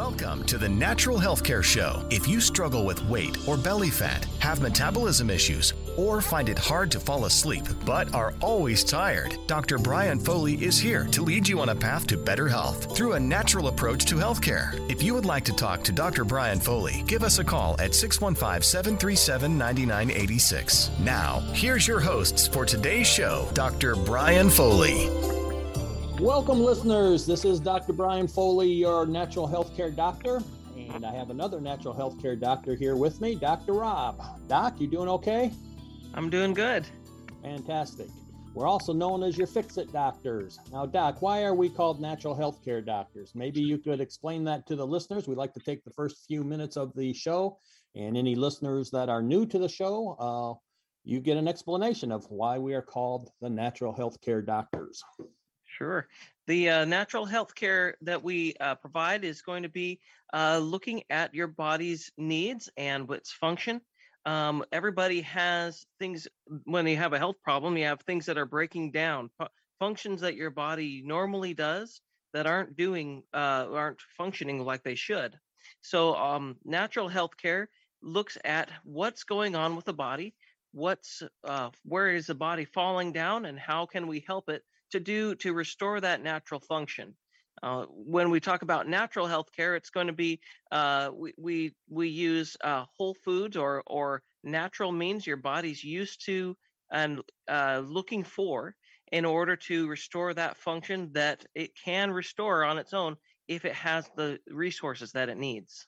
Welcome to the Natural Healthcare Show. If you struggle with weight or belly fat, have metabolism issues, or find it hard to fall asleep but are always tired, Dr. Brian Foley is here to lead you on a path to better health through a natural approach to healthcare. If you would like to talk to Dr. Brian Foley, give us a call at 615 737 9986. Now, here's your hosts for today's show, Dr. Brian Foley. Welcome, listeners. This is Dr. Brian Foley, your natural healthcare doctor. And I have another natural healthcare doctor here with me, Dr. Rob. Doc, you doing okay? I'm doing good. Fantastic. We're also known as your fix it doctors. Now, Doc, why are we called natural healthcare doctors? Maybe you could explain that to the listeners. We'd like to take the first few minutes of the show, and any listeners that are new to the show, uh, you get an explanation of why we are called the natural healthcare doctors. Sure. The uh, natural health care that we uh, provide is going to be uh, looking at your body's needs and its function. Um, everybody has things when you have a health problem, you have things that are breaking down, fu- functions that your body normally does that aren't doing, uh, aren't functioning like they should. So, um, natural health care looks at what's going on with the body, what's, uh, where is the body falling down, and how can we help it to do to restore that natural function. Uh, when we talk about natural health care, it's going to be uh, we, we we use uh, whole foods or or natural means your body's used to and uh, looking for in order to restore that function that it can restore on its own if it has the resources that it needs.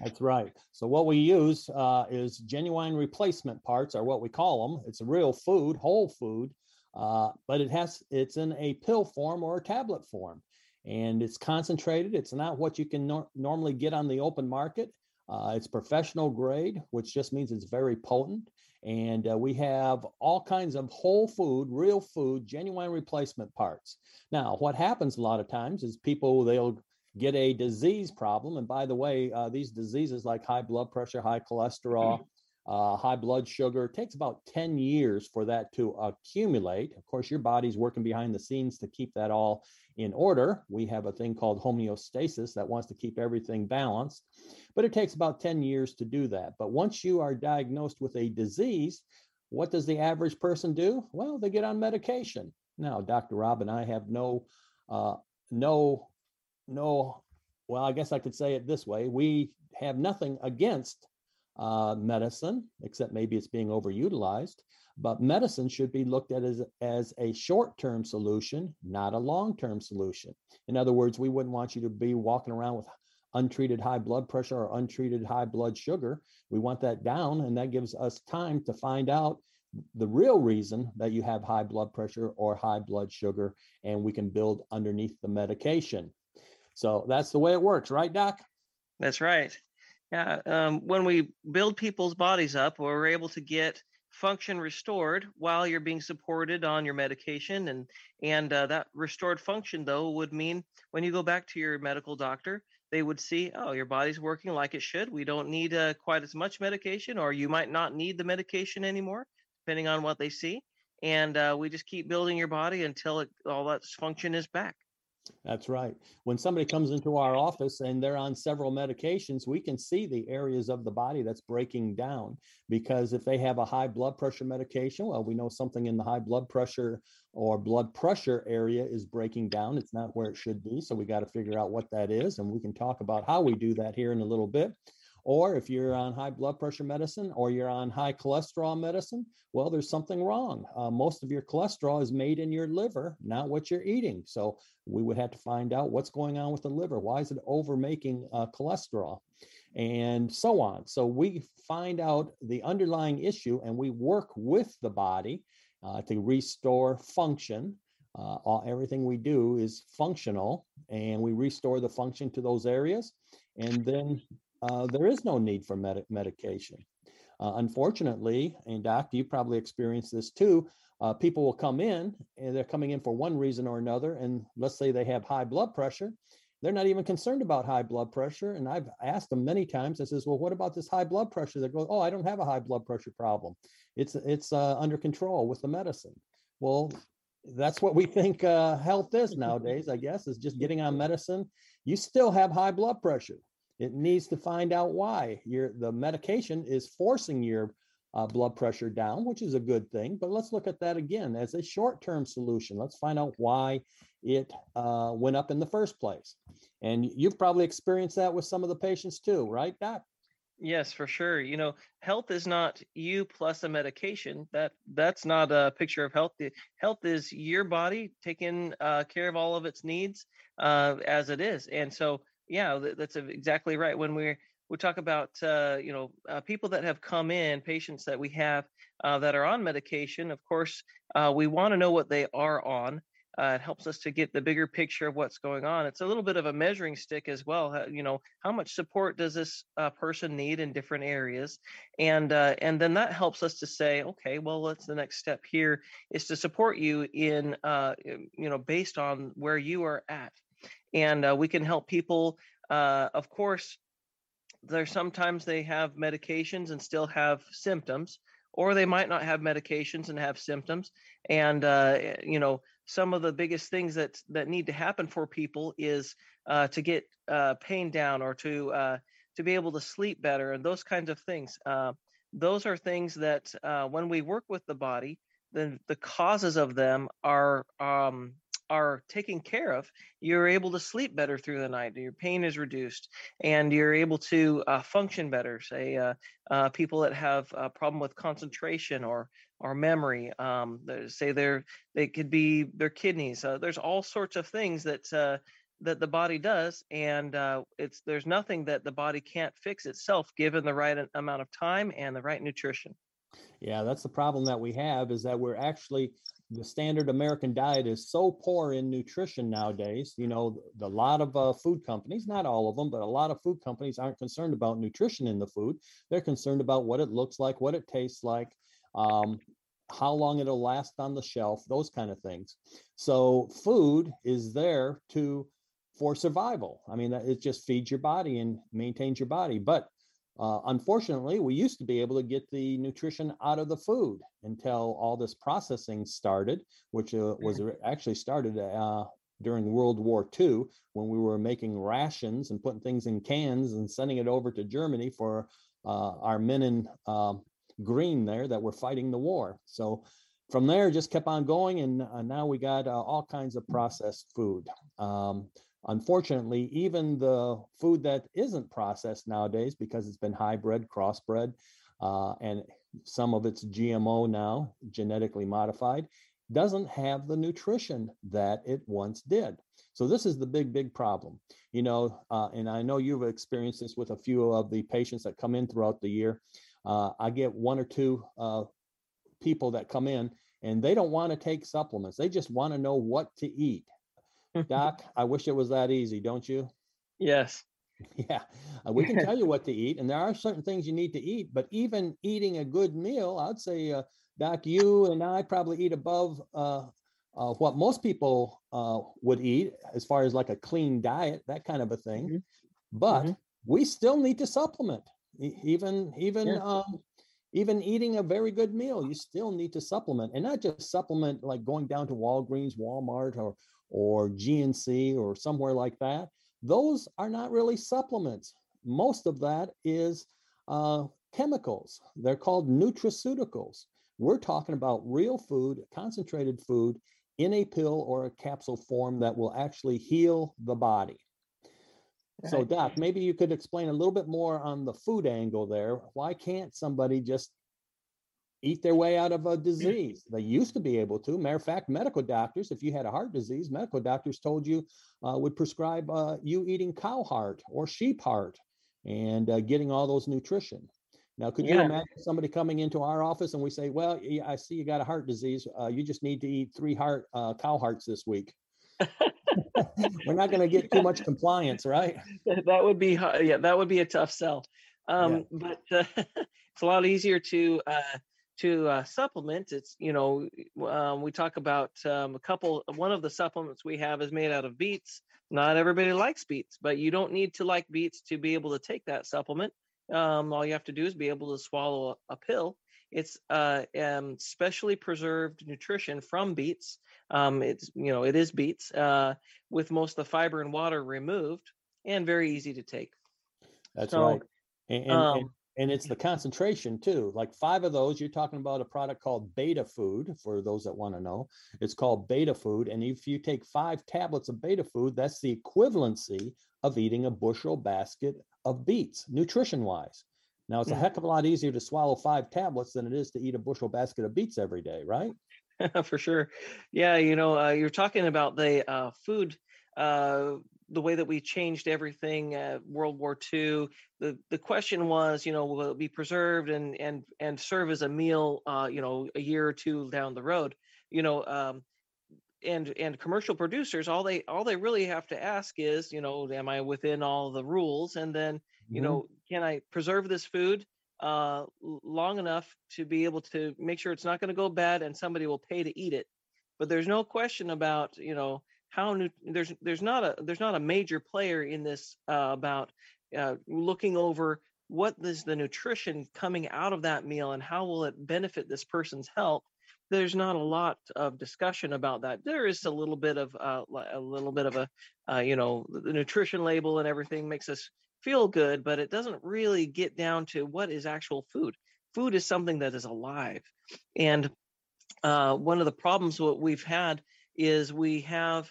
That's right. So what we use uh, is genuine replacement parts, or what we call them. It's real food, whole food, uh, but it has it's in a pill form or a tablet form, and it's concentrated. It's not what you can nor- normally get on the open market. Uh, it's professional grade, which just means it's very potent. And uh, we have all kinds of whole food, real food, genuine replacement parts. Now, what happens a lot of times is people they'll get a disease problem. And by the way, uh, these diseases like high blood pressure, high cholesterol, uh, high blood sugar. It takes about 10 years for that to accumulate. Of course, your body's working behind the scenes to keep that all in order. We have a thing called homeostasis that wants to keep everything balanced, but it takes about 10 years to do that. But once you are diagnosed with a disease, what does the average person do? Well, they get on medication. Now, Dr. Rob and I have no, uh, no, no, well, I guess I could say it this way. We have nothing against uh, medicine, except maybe it's being overutilized. But medicine should be looked at as, as a short term solution, not a long term solution. In other words, we wouldn't want you to be walking around with untreated high blood pressure or untreated high blood sugar. We want that down, and that gives us time to find out the real reason that you have high blood pressure or high blood sugar, and we can build underneath the medication. So that's the way it works, right, Doc? That's right. Yeah, um, when we build people's bodies up, we're able to get function restored while you're being supported on your medication, and and uh, that restored function though would mean when you go back to your medical doctor, they would see, oh, your body's working like it should. We don't need uh, quite as much medication, or you might not need the medication anymore, depending on what they see. And uh, we just keep building your body until it, all that function is back. That's right. When somebody comes into our office and they're on several medications, we can see the areas of the body that's breaking down. Because if they have a high blood pressure medication, well, we know something in the high blood pressure or blood pressure area is breaking down. It's not where it should be. So we got to figure out what that is. And we can talk about how we do that here in a little bit. Or if you're on high blood pressure medicine or you're on high cholesterol medicine, well, there's something wrong. Uh, most of your cholesterol is made in your liver, not what you're eating. So we would have to find out what's going on with the liver. Why is it over making uh, cholesterol? And so on. So we find out the underlying issue and we work with the body uh, to restore function. Uh, all, everything we do is functional and we restore the function to those areas. And then uh, there is no need for med- medication. Uh, unfortunately, and Doc, you probably experienced this too. Uh, people will come in and they're coming in for one reason or another. And let's say they have high blood pressure. They're not even concerned about high blood pressure. And I've asked them many times, I says, well, what about this high blood pressure? They go, oh, I don't have a high blood pressure problem. It's, it's uh, under control with the medicine. Well, that's what we think uh, health is nowadays, I guess, is just getting on medicine. You still have high blood pressure. It needs to find out why your the medication is forcing your uh, blood pressure down, which is a good thing. But let's look at that again as a short-term solution. Let's find out why it uh, went up in the first place. And you've probably experienced that with some of the patients too, right, Doc? Yes, for sure. You know, health is not you plus a medication. That that's not a picture of health. Health is your body taking uh, care of all of its needs uh, as it is. And so, yeah, that's exactly right. When we're we talk about uh, you know uh, people that have come in, patients that we have uh, that are on medication. Of course, uh, we want to know what they are on. Uh, it helps us to get the bigger picture of what's going on. It's a little bit of a measuring stick as well. you know, how much support does this uh, person need in different areas, and and then that helps us to say, okay, well, what's the next step here is to support you in you know based on where you are at, and we can help people. of course, there sometimes they have medications and still have symptoms or they might not have medications and have symptoms and uh, eh, you know some of the biggest things that that need to happen for people is uh, to get uh, pain down or to uh, to be able to sleep better and those kinds of things uh, those are things that uh, when we work with the body then the causes of them are um, are taken care of, you're able to sleep better through the night. Your pain is reduced, and you're able to uh, function better. Say uh, uh, people that have a problem with concentration or or memory. Um, say they're they could be their kidneys. Uh, there's all sorts of things that uh, that the body does, and uh, it's there's nothing that the body can't fix itself given the right amount of time and the right nutrition. Yeah, that's the problem that we have is that we're actually the standard American diet is so poor in nutrition nowadays. You know, the, lot of uh, food companies, not all of them, but a lot of food companies aren't concerned about nutrition in the food. They're concerned about what it looks like, what it tastes like, um, how long it'll last on the shelf, those kind of things. So food is there to for survival. I mean, it just feeds your body and maintains your body. But uh, unfortunately, we used to be able to get the nutrition out of the food until all this processing started, which uh, was actually started uh, during World War II when we were making rations and putting things in cans and sending it over to Germany for uh, our men in um, green there that were fighting the war. So from there, just kept on going, and uh, now we got uh, all kinds of processed food. Um, Unfortunately, even the food that isn't processed nowadays, because it's been hybrid, crossbred, uh, and some of it's GMO now, genetically modified, doesn't have the nutrition that it once did. So this is the big, big problem. You know, uh, and I know you've experienced this with a few of the patients that come in throughout the year. Uh, I get one or two uh, people that come in and they don't want to take supplements. They just want to know what to eat. Doc, I wish it was that easy, don't you? Yes. Yeah, uh, we can tell you what to eat, and there are certain things you need to eat. But even eating a good meal, I'd say, uh, Doc, you and I probably eat above uh, uh, what most people uh, would eat, as far as like a clean diet, that kind of a thing. Mm-hmm. But mm-hmm. we still need to supplement, even even yeah. um, even eating a very good meal. You still need to supplement, and not just supplement like going down to Walgreens, Walmart, or or GNC or somewhere like that, those are not really supplements. Most of that is uh, chemicals. They're called nutraceuticals. We're talking about real food, concentrated food in a pill or a capsule form that will actually heal the body. Right. So, Doc, maybe you could explain a little bit more on the food angle there. Why can't somebody just eat their way out of a disease. They used to be able to. Matter of fact, medical doctors, if you had a heart disease, medical doctors told you uh, would prescribe uh, you eating cow heart or sheep heart and uh, getting all those nutrition. Now, could you imagine somebody coming into our office and we say, "Well, I see you got a heart disease. Uh, you just need to eat three heart uh, cow hearts this week." We're not going to get too much compliance, right? That would be yeah, that would be a tough sell. Um, yeah. But uh, it's a lot easier to to uh, supplement it's you know um, we talk about um, a couple one of the supplements we have is made out of beets not everybody likes beets but you don't need to like beets to be able to take that supplement um, all you have to do is be able to swallow a, a pill It's uh, um, specially preserved nutrition from beets. Um, it's you know it is beets uh, with most of the fiber and water removed, and very easy to take. That's So, right. And, and, um, and, it's the concentration too. Like five of those, you're talking about a product called beta food for those that want to know. It's called beta food. And if you take five tablets of beta food, that's the equivalency of eating a bushel basket of beets, nutrition wise. Now, it's a Mhm. heck of a lot easier to swallow five tablets than it is to eat a bushel basket of beets every day, right? for sure. Yeah, you know, uh, you're talking about the uh, food, uh, the way that we changed everything. Uh, World War II. The the question was, you know, will it be preserved and and and serve as a meal? Uh, you know, a year or two down the road. You know, um, and and commercial producers, all they all they really have to ask is, you know, am I within all the rules? And then you Mhm. know can i preserve this food uh long enough to be able to make sure it's not going to go bad and somebody will pay to eat it but there's no question about you know how new there's there's not a there's not a major player in this uh, about uh, looking over what is the nutrition coming out of that meal and how will it benefit this person's health there's not a lot of discussion about that there is a little bit of uh, a little bit of a uh, you know the nutrition label and everything makes us feel good, but it doesn't really get down to what is actual food. Food is something that is alive. And uh, one of the problems what we've had is we have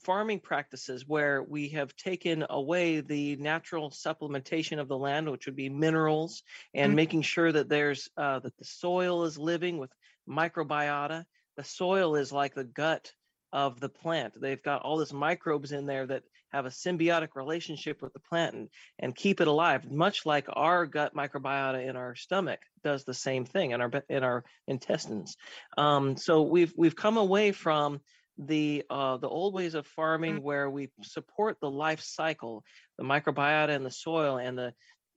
farming practices where we have taken away the natural supplementation of the land, which would be minerals, and Mhm. making sure that there's uh, that the soil is living with microbiota. The soil is like the gut of the plant. They've got all this microbes in there that have a symbiotic relationship with the plant and, and keep it alive, much like our gut microbiota in our stomach does the same thing in our in our intestines. Um, so we've we've come away from the uh, the old ways of farming where we support the life cycle, the microbiota in the soil and the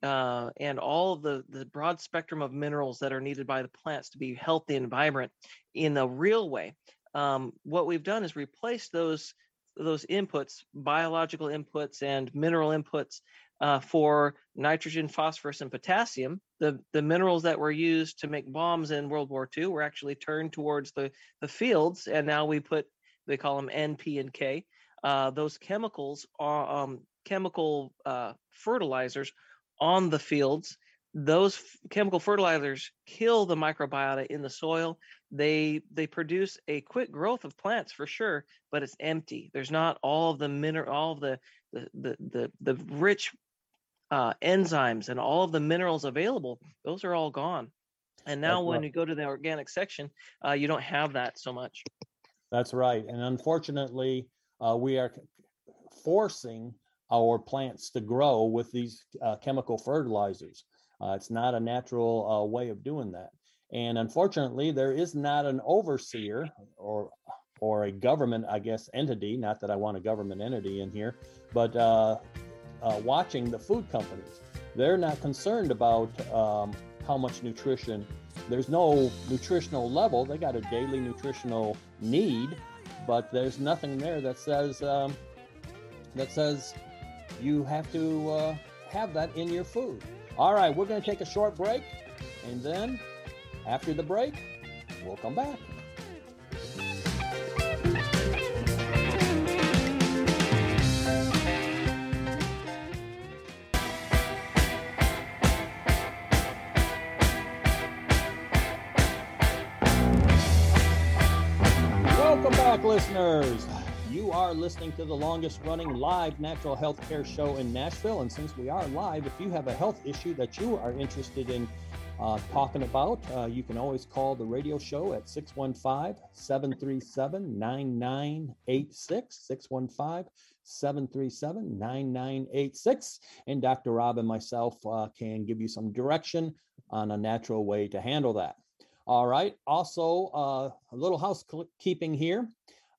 uh, and all the the broad spectrum of minerals that are needed by the plants to be healthy and vibrant in a real way. Um, what we've done is replace those those inputs, biological inputs and mineral inputs uh, for nitrogen, phosphorus, and potassium. The the minerals that were used to make bombs in World War II were actually turned towards the the fields, and now we put they call them N, P, and K. Uh, those chemicals are um, chemical uh, fertilizers on the fields. Those f- chemical fertilizers kill the microbiota in the soil. They they produce a quick growth of plants for sure, but it's empty. There's not all of the mineral, all of the the the the, the rich uh, enzymes and all of the minerals available. Those are all gone. And now, That's when right. you go to the organic section, uh, you don't have that so much. That's right. And unfortunately, uh, we are forcing our plants to grow with these uh, chemical fertilizers. Uh, it's not a natural uh, way of doing that. And unfortunately, there is not an overseer or or a government, I guess, entity. Not that I want a government entity in here, but uh, uh, watching the food companies. They're not concerned about um, how much nutrition. There's no nutritional level. They got a daily nutritional need, but there's nothing there that says um, that says you have to uh, have that in your food. All right, we're going to take a short break, and then after the break, we'll come back. Listeners. You are listening to the longest running live natural health care show in Nashville. And since we are live, if you have a health issue that you are interested in uh, talking about, uh, you can always call the radio show at 615 737 9986. 615 737 9986. And Dr. Rob and myself uh, can give you some direction on a natural way to handle that. All right. Also, uh, a little housekeeping here.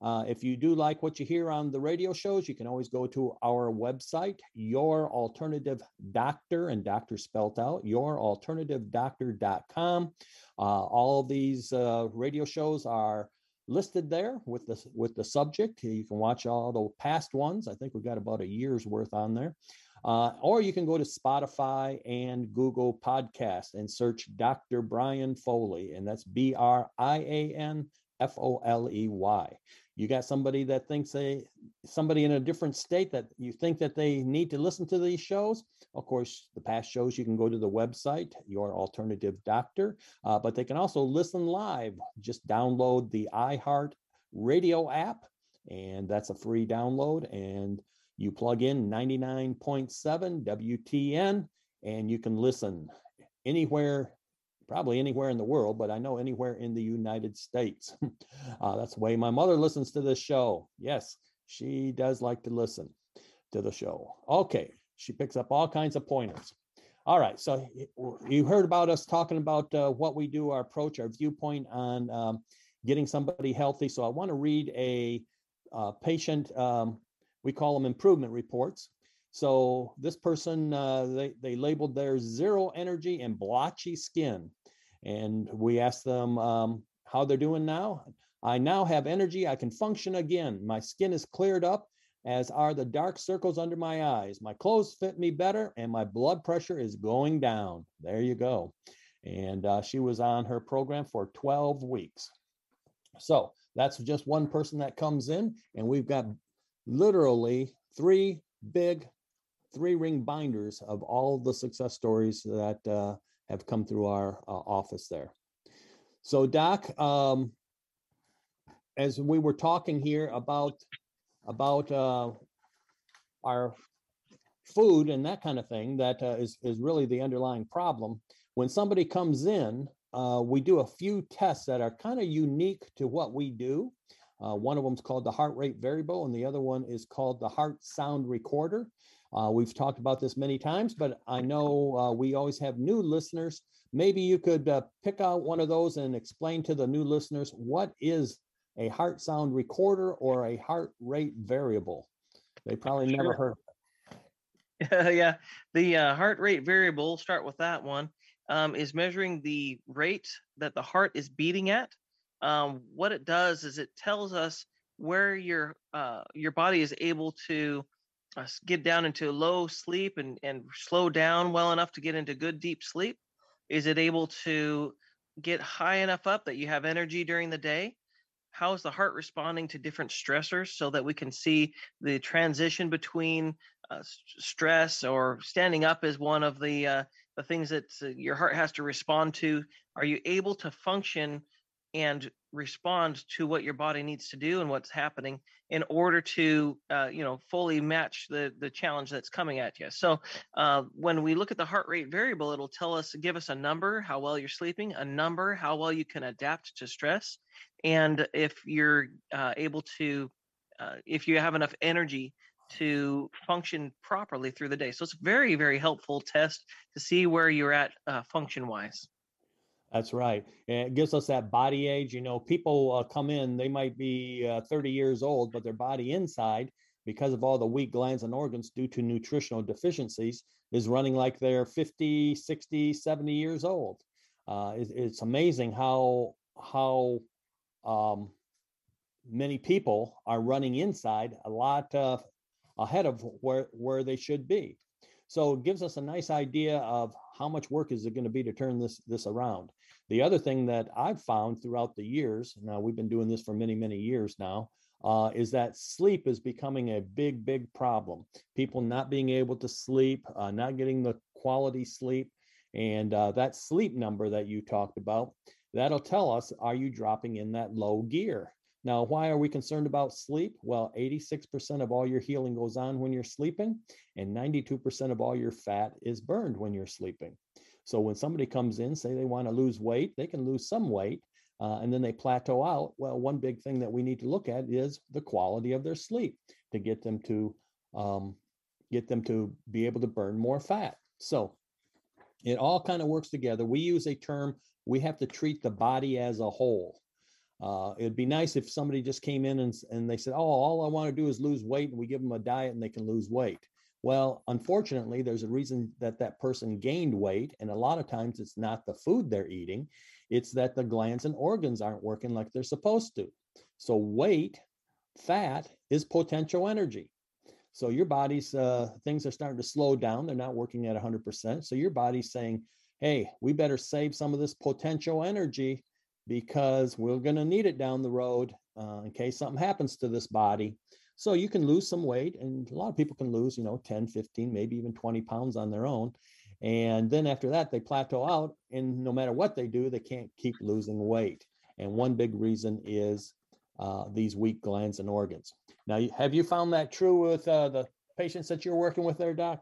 Uh, if you do like what you hear on the radio shows, you can always go to our website, Your Alternative Doctor, and doctor spelt out, youralternative.doctor.com. Uh, all these uh, radio shows are listed there with the with the subject. You can watch all the past ones. I think we've got about a year's worth on there. Uh, or you can go to Spotify and Google Podcast and search Dr. Brian Foley, and that's B R I A N F O L E Y. You got somebody that thinks they, somebody in a different state that you think that they need to listen to these shows. Of course, the past shows you can go to the website, Your Alternative Doctor, uh, but they can also listen live. Just download the iHeart Radio app, and that's a free download. And you plug in 99.7 WTN and you can listen anywhere, probably anywhere in the world, but I know anywhere in the United States. uh, that's the way my mother listens to this show. Yes, she does like to listen to the show. Okay, she picks up all kinds of pointers. All right, so you heard about us talking about uh, what we do, our approach, our viewpoint on um, getting somebody healthy. So I want to read a uh, patient um, we call them improvement reports. So this person, uh, they, they labeled their zero energy and blotchy skin. And we asked them um, how they're doing now. I now have energy. I can function again. My skin is cleared up, as are the dark circles under my eyes. My clothes fit me better, and my blood pressure is going down. There you go. And uh, she was on her program for 12 weeks. So that's just one person that comes in, and we've got literally three big three ring binders of all the success stories that uh, have come through our uh, office there. So, Doc, um, as we were talking here about about uh, our food and that kind of thing, that uh, is is really the underlying problem. When somebody comes in, uh, we do a few tests that are kind of unique to what we do. Uh, one of them is called the heart rate variable, and the other one is called the heart sound recorder. Uh, we've talked about this many times, but I know uh, we always have new listeners. Maybe you could uh, pick out one of those and explain to the new listeners what is a heart sound recorder or a heart rate variable. They probably sure. never heard. yeah, the uh, heart rate variable. Start with that one. Um, is measuring the rate that the heart is beating at um, what it does is it tells us where your uh, your body is able to uh, get down into low sleep and and slow down well enough to get into good deep sleep. Is it able to get high enough up that you have energy during the day? How is the heart responding to different stressors so that we can see the transition between uh, stress or standing up is one of the uh, the things that uh, your heart has to respond to. Are you able to function and respond to what your body needs to do and what's happening in order to uh, you know fully match the the challenge that's coming at you so uh, when we look at the heart rate variable it'll tell us give us a number how well you're sleeping a number how well you can adapt to stress and if you're uh, able to uh, if you have enough energy to function properly through the day. So it's very very helpful test to see where you're at uh, function wise that's right. And it gives us that body age. You know, people uh, come in, they might be uh, 30 years old, but their body inside, because of all the weak glands and organs due to nutritional deficiencies, is running like they're 50, 60, 70 years old. Uh, it, it's amazing how how um, many people are running inside a lot uh, ahead of where where they should be. So it gives us a nice idea of how much work is it going to be to turn this this around. The other thing that I've found throughout the years, now we've been doing this for many, many years now, uh, is that sleep is becoming a big, big problem. People not being able to sleep, uh, not getting the quality sleep. And uh, that sleep number that you talked about, that'll tell us are you dropping in that low gear? Now, why are we concerned about sleep? Well, 86% of all your healing goes on when you're sleeping, and 92% of all your fat is burned when you're sleeping. So when somebody comes in, say they want to lose weight, they can lose some weight uh, and then they plateau out. Well, one big thing that we need to look at is the quality of their sleep to get them to um, get them to be able to burn more fat. So it all kind of works together. We use a term, we have to treat the body as a whole. Uh, it'd be nice if somebody just came in and, and they said, Oh, all I want to do is lose weight, and we give them a diet and they can lose weight. Well, unfortunately, there's a reason that that person gained weight. And a lot of times it's not the food they're eating, it's that the glands and organs aren't working like they're supposed to. So, weight, fat is potential energy. So your body's uh, things are starting to slow down. They're not working at 100%. So your body's saying, hey, we better save some of this potential energy because we're going to need it down the road uh, in case something happens to this body. So you can lose some weight, and a lot of people can lose, you know, 10, 15, maybe even 20 pounds on their own. And then after that, they plateau out, and no matter what they do, they can't keep losing weight. And one big reason is uh, these weak glands and organs. Now, have you found that true with uh, the patients that you're working with there, Doc?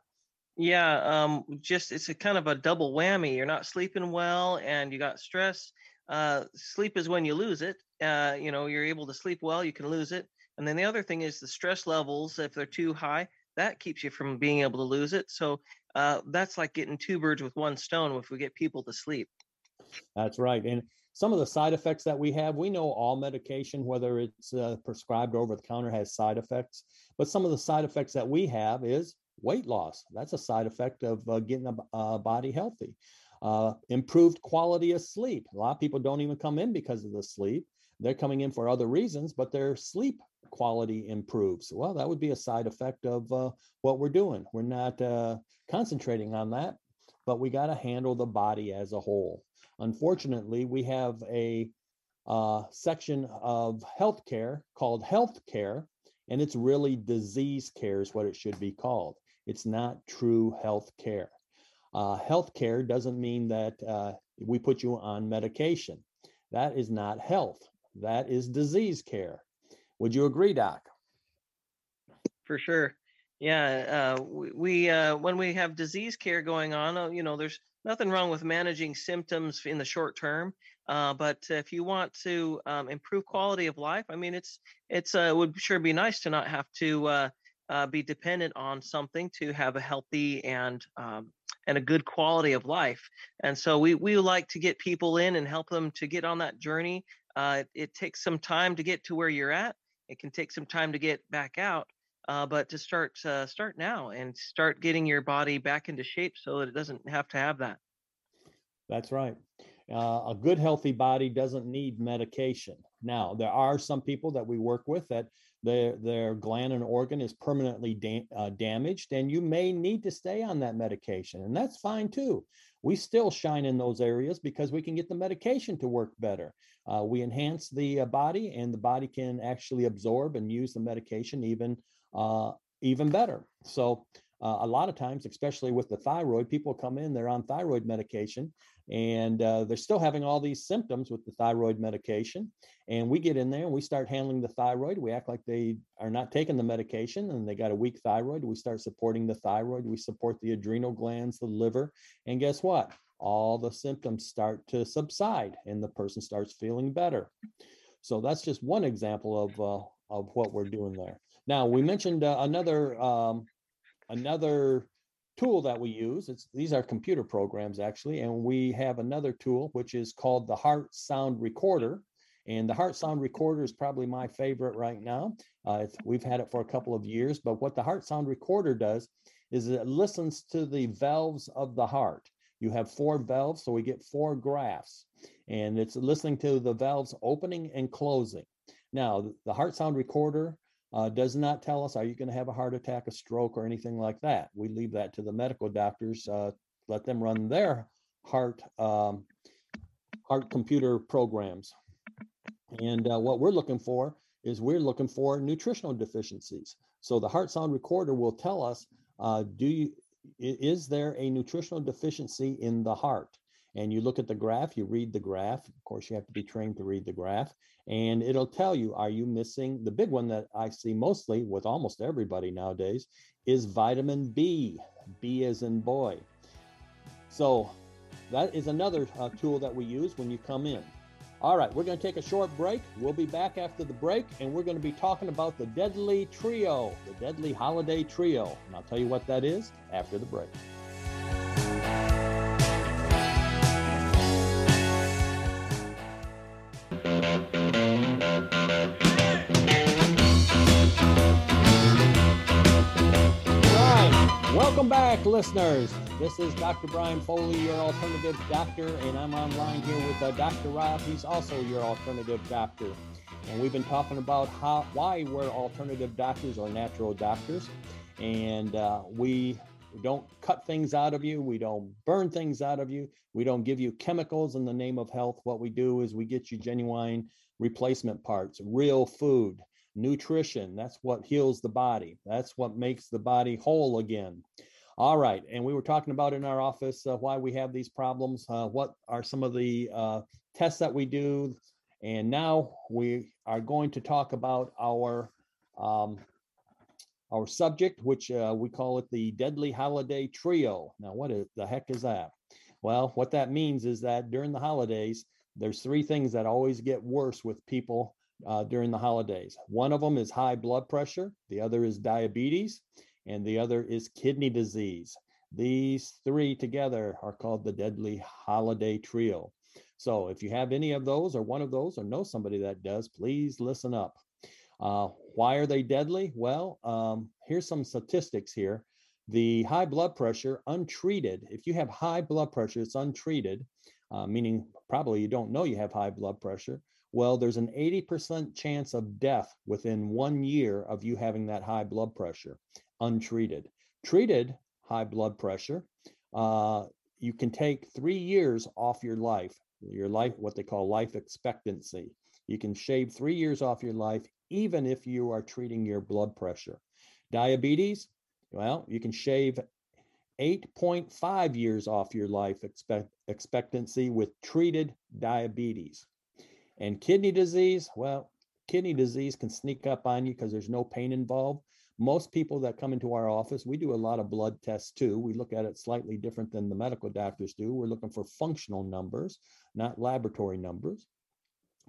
Yeah, um, just it's a kind of a double whammy. You're not sleeping well, and you got stress. Uh, sleep is when you lose it. Uh, you know, you're able to sleep well, you can lose it. And then the other thing is the stress levels. If they're too high, that keeps you from being able to lose it. So uh, that's like getting two birds with one stone if we get people to sleep. That's right. And some of the side effects that we have, we know all medication, whether it's uh, prescribed over the counter, has side effects. But some of the side effects that we have is weight loss. That's a side effect of uh, getting a, a, body healthy. Uh, improved quality of sleep. A lot of people don't even come in because of the sleep. They're coming in for other reasons, but their sleep quality improves. Well, that would be a side effect of uh, what we're doing. We're not uh, concentrating on that, but we got to handle the body as a whole. Unfortunately, we have a uh, section of healthcare called healthcare, and it's really disease care is what it should be called. It's not true health care. Uh, health care doesn't mean that uh, we put you on medication. That is not health. That is disease care. Would you agree, Doc? For sure. Yeah, uh, we, we uh, when we have disease care going on, uh, you know, there's nothing wrong with managing symptoms in the short term. Uh, but if you want to um, improve quality of life, I mean, it's it's uh, it would sure be nice to not have to uh, uh, be dependent on something to have a healthy and um, and a good quality of life. And so we we like to get people in and help them to get on that journey. Uh, it, it takes some time to get to where you're at. It can take some time to get back out. Uh, but to start uh, start now and start getting your body back into shape so that it doesn't have to have that. That's right. Uh, a good healthy body doesn't need medication. Now there are some people that we work with that their their gland and organ is permanently da- uh, damaged, and you may need to stay on that medication, and that's fine too. We still shine in those areas because we can get the medication to work better. Uh, we enhance the uh, body, and the body can actually absorb and use the medication even uh, even better. So uh, a lot of times, especially with the thyroid, people come in, they're on thyroid medication, and uh, they're still having all these symptoms with the thyroid medication. And we get in there and we start handling the thyroid. We act like they are not taking the medication and they got a weak thyroid. We start supporting the thyroid. We support the adrenal glands, the liver. And guess what? All the symptoms start to subside and the person starts feeling better. So that's just one example of, uh, of what we're doing there. Now, we mentioned uh, another um, another tool that we use. It's these are computer programs actually, and we have another tool which is called the Heart Sound Recorder. And the Heart Sound Recorder is probably my favorite right now. Uh, we've had it for a couple of years, but what the Heart Sound Recorder does is it listens to the valves of the heart. You have four valves, so we get four graphs, and it's listening to the valves opening and closing. Now, the Heart Sound Recorder uh, does not tell us, are you going to have a heart attack, a stroke, or anything like that? We leave that to the medical doctors. Uh, let them run their heart um, heart computer programs. And uh, what we're looking for is we're looking for nutritional deficiencies. So the heart sound recorder will tell us, uh, do you is there a nutritional deficiency in the heart? And you look at the graph, you read the graph. Of course, you have to be trained to read the graph, and it'll tell you are you missing the big one that I see mostly with almost everybody nowadays is vitamin B. B as in boy. So that is another uh, tool that we use when you come in. All right, we're going to take a short break. We'll be back after the break, and we're going to be talking about the Deadly Trio, the Deadly Holiday Trio. And I'll tell you what that is after the break. Welcome back, listeners. This is Dr. Brian Foley, your alternative doctor, and I'm online here with uh, Dr. Rob. He's also your alternative doctor. And we've been talking about how why we're alternative doctors or natural doctors. and uh, we don't cut things out of you. We don't burn things out of you. We don't give you chemicals in the name of health. What we do is we get you genuine replacement parts, real food, nutrition. That's what heals the body. That's what makes the body whole again. All right. And we were talking about in our office uh, why we have these problems. Uh, what are some of the uh, tests that we do? And now we are going to talk about our um, our subject, which uh, we call it the Deadly Holiday Trio. Now, what is, the heck is that? Well, what that means is that during the holidays, there's three things that always get worse with people uh, during the holidays. One of them is high blood pressure, the other is diabetes, and the other is kidney disease. These three together are called the Deadly Holiday Trio. So if you have any of those or one of those or know somebody that does, please listen up. Uh, why are they deadly? Well, um, here's some statistics here. The high blood pressure untreated, if you have high blood pressure, it's untreated, uh, meaning probably you don't know you have high blood pressure. Well, there's an 80% chance of death within one year of you having that high blood pressure untreated. Treated high blood pressure, uh, you can take three years off your life, your life, what they call life expectancy. You can shave three years off your life, even if you are treating your blood pressure. Diabetes, well, you can shave 8.5 years off your life expect, expectancy with treated diabetes. And kidney disease, well, kidney disease can sneak up on you because there's no pain involved. Most people that come into our office, we do a lot of blood tests too. We look at it slightly different than the medical doctors do. We're looking for functional numbers, not laboratory numbers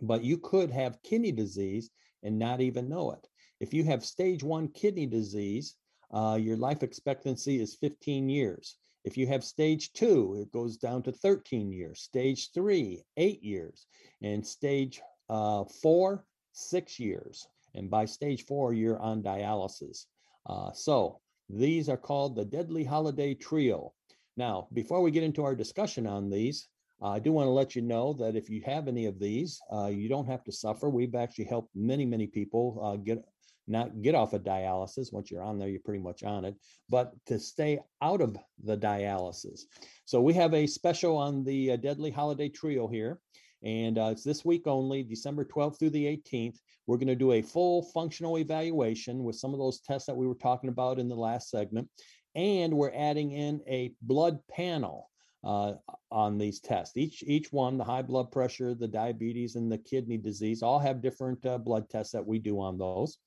but you could have kidney disease and not even know it. If you have stage one kidney disease, uh, your life expectancy is 15 years. If you have stage two, it goes down to 13 years. Stage three, eight years. And stage uh, four, six years. And by stage four, you're on dialysis. Uh, so these are called the Deadly Holiday Trio. Now, before we get into our discussion on these, uh, I do want to let you know that if you have any of these, uh, you don't have to suffer. We've actually helped many, many people uh, get not get off of dialysis. Once you're on there, you're pretty much on it, but to stay out of the dialysis. So we have a special on the uh, Deadly Holiday Trio here. And uh, it's this week only, December 12th through the 18th. We're going to do a full functional evaluation with some of those tests that we were talking about in the last segment. And we're adding in a blood panel uh, on these tests. Each each one, the high blood pressure, the diabetes, and the kidney disease, all have different uh, blood tests that we do on those.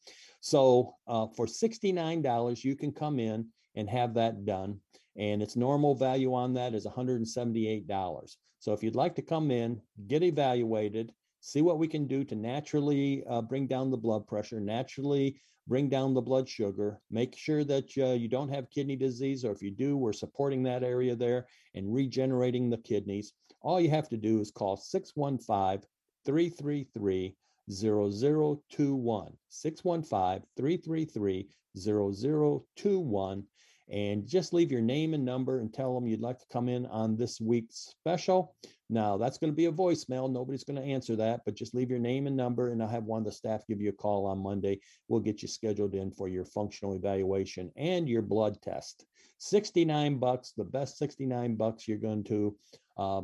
So uh, for sixty nine dollars, you can come in and have that done, and its normal value on that is one hundred and seventy eight dollars. So if you'd like to come in, get evaluated, see what we can do to naturally uh, bring down the blood pressure, naturally bring down the blood sugar, make sure that uh, you don't have kidney disease, or if you do, we're supporting that area there and regenerating the kidneys. All you have to do is call 615 333 0021. 615 333 0021 and just leave your name and number and tell them you'd like to come in on this week's special. Now, that's going to be a voicemail. Nobody's going to answer that, but just leave your name and number, and I'll have one of the staff give you a call on Monday. We'll get you scheduled in for your functional evaluation and your blood test. 69 bucks, the best 69 bucks you're going to uh,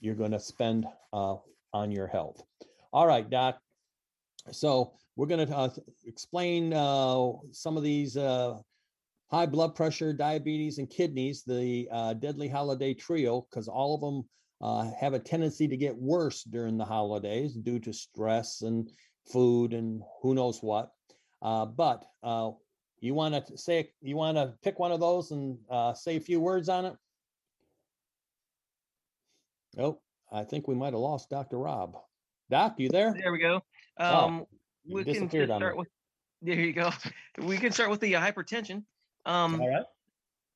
you're going to spend uh, on your health. All right, Doc. So we're going to uh, explain uh, some of these uh, high blood pressure, diabetes, and kidneys, the uh, deadly holiday trio, because all of them uh, have a tendency to get worse during the holidays due to stress and food and who knows what. Uh, but uh, you want to say you want to pick one of those and uh, say a few words on it. Oh, I think we might have lost Dr. Rob. Doc, you there? There we go. Oh, um, oh, we can start with. There you go. We can start with the hypertension. Um, All right.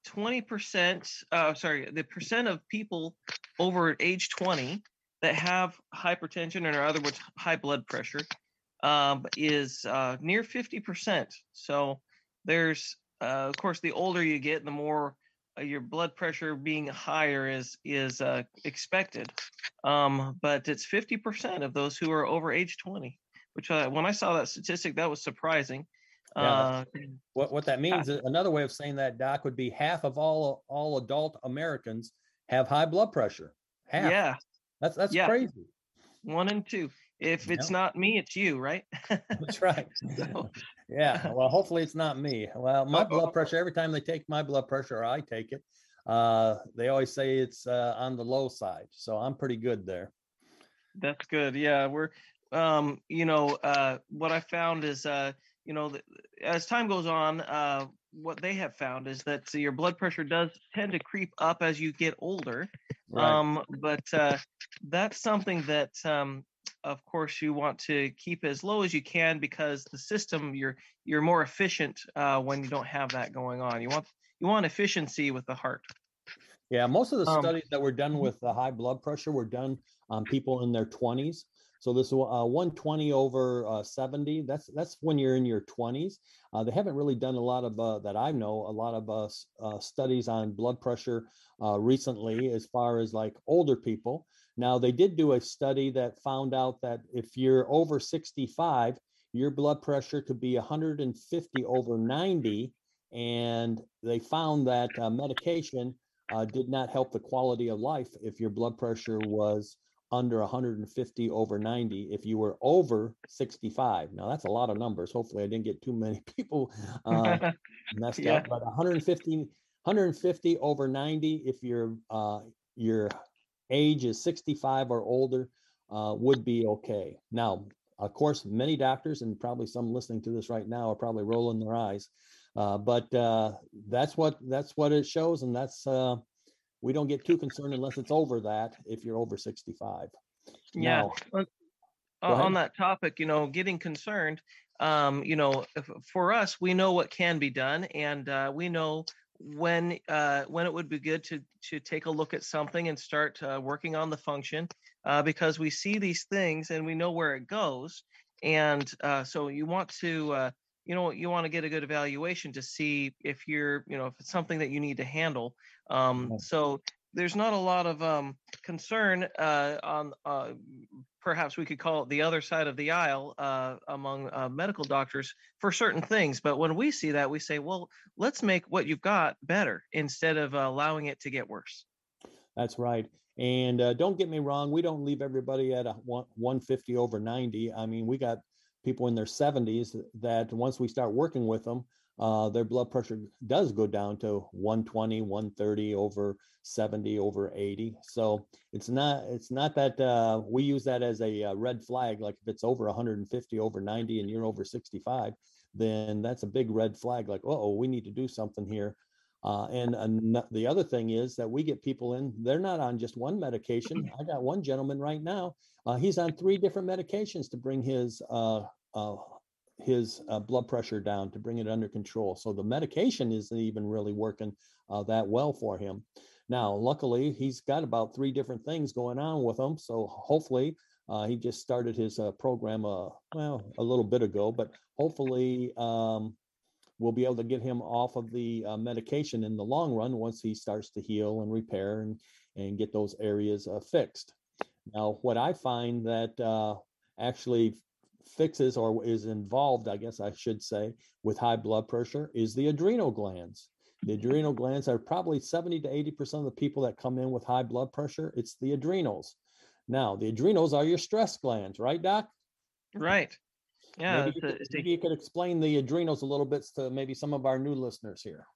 20%, uh, sorry, the percent of people over age 20 that have hypertension, or in other words, high blood pressure, um, is uh, near 50%. So there's, uh, of course, the older you get, the more uh, your blood pressure being higher is is uh, expected. Um, but it's 50% of those who are over age 20, which uh, when I saw that statistic, that was surprising. Yeah, Uh, What, what that means, is another way of saying that, Doc, would be half of all, all adult Americans have high blood pressure. Half. yeah, That's, that's Yeah. crazy. one and two. If it's Yeah. not me, it's you, right? That's right. So, Yeah, well, hopefully it's not me. Well, my Uh-oh. blood pressure, every time they take my blood pressure or I take it, uh, they always say it's uh, on the low side. So I'm pretty good there. That's good. Yeah, we're um, you know, uh what I found is uh, you know, as time goes on, uh what they have found is that your blood pressure does tend to creep up as you get older. Right. Um, but uh that's something that um of course you want to keep as low as you can because the system you're you're more efficient uh when you don't have that going on. You want you want efficiency with the heart. Yeah, most of the Um, studies that were done mhm. with the high blood pressure were done on people in their 20s. So this uh, 120 over uh, 70, that's that's when you're in your 20s. Uh, they haven't really done a lot of uh, that I know, a lot of uh, uh, studies on blood pressure recently, as far as like older people. Now they did do a study that found out that if you're over 65, your blood pressure could be 150 over 90, and they found that medication did not help the quality of life if your blood pressure was under 150 over 90 if you were over 65 now that's a lot of numbers. Hopefully i didn't get too many people uh, messed Yeah. up but 150 150 over 90 if your uh, your age is 65 or older uh, would be okay. Now of course many doctors and probably some listening to this right now are probably rolling their eyes uh, but uh, that's what that's what it shows and that's uh, we don't get too concerned unless it's over that if you're over 65 Yeah. Now- on- that topic, you know, getting concerned, um, you know, if, for us, we know what can be done, and uh, we know when uh, when it would be good to to take a look at something and start uh, working on the function, uh, because we see these things and we know where it goes, and uh, so you want to. You know, you want to get a good evaluation to see if you're, you know, if it's something that you need to handle. Um, so there's not a lot of um, concern uh, on uh, perhaps we could call it the other side of the aisle uh, among uh, medical doctors for certain things. But when we see that, we say, well, let's make what you've got better instead of uh, allowing it to get worse. That's right. And uh, don't get me wrong, we don't leave everybody at a 150 over 90. I mean, we got people in their 70s that once we start working with them, uh, their blood pressure does go down to 120, 130 over 70 over 80. So it's not it's not that uh, we use that as a uh, red flag. Like if it's over 150 over 90 and you're over 65, then that's a big red flag. Like, oh, we need to do something here. Uh, and ano- the other thing is that we get people in, they're not on just one medication. I got one gentleman right now, uh, he's on three different medications to bring his uh, uh, his uh, blood pressure down, to bring it under control. So the medication isn't even really working uh, that well for him. Now, luckily, he's got about three different things going on with him. So hopefully, uh, he just started his uh, program, uh, well, a little bit ago, but hopefully, um, we'll be able to get him off of the uh, medication in the long run once he starts to heal and repair and, and get those areas uh, fixed. Now, what I find that uh, actually fixes or is involved, I guess I should say, with high blood pressure is the adrenal glands. The adrenal glands are probably 70 to 80% of the people that come in with high blood pressure. It's the adrenals. Now, the adrenals are your stress glands, right, Doc? Right. Yeah. maybe, you could, a maybe you could explain the adrenals a little bit to maybe some of our new listeners here.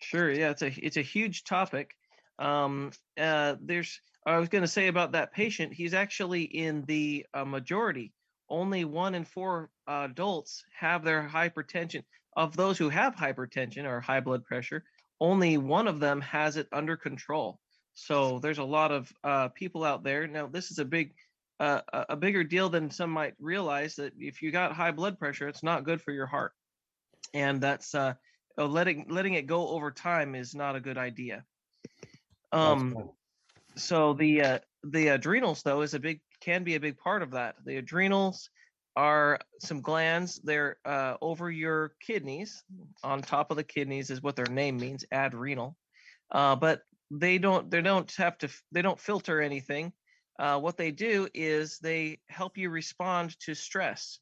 Sure. Yeah, it's a it's a huge topic. Um, uh, there's I was going to say about that patient. He's actually in the uh, majority. Only one in four uh, adults have their hypertension. Of those who have hypertension or high blood pressure, only one of them has it under control. So there's a lot of uh, people out there. Now this is a big a a bigger deal than some might realize. That if you got high blood pressure, it's not good for your heart, and that's uh, letting letting it go over time is not a good idea. Um, right. so the uh, the adrenals though is a big can be a big part of that. The adrenals are some glands. They're uh, over your kidneys. On top of the kidneys is what their name means, adrenal. Uh, but they don't they don't have to they don't filter anything. Uh, what they do is they help you respond to stress.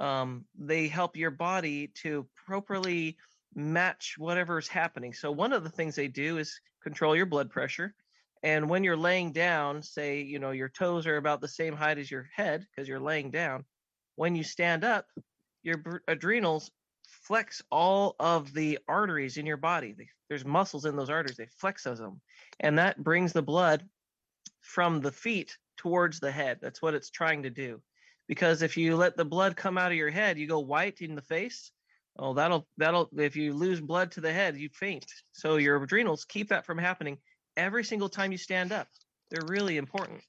um, they help your body to properly match whatever's happening. So one of the things they do is control your blood pressure. And when you're laying down, say, you know, your toes are about the same height as your head because you're laying down. When you stand up, your adrenals flex all of the arteries in your body. There's muscles in those arteries, they flex them. And that brings the blood from the feet towards the head. That's what it's trying to do. Because if you let the blood come out of your head, you go white in the face. Oh, that'll that'll if you lose blood to the head, you faint. So your adrenals keep that from happening every single time you stand up. They're really important.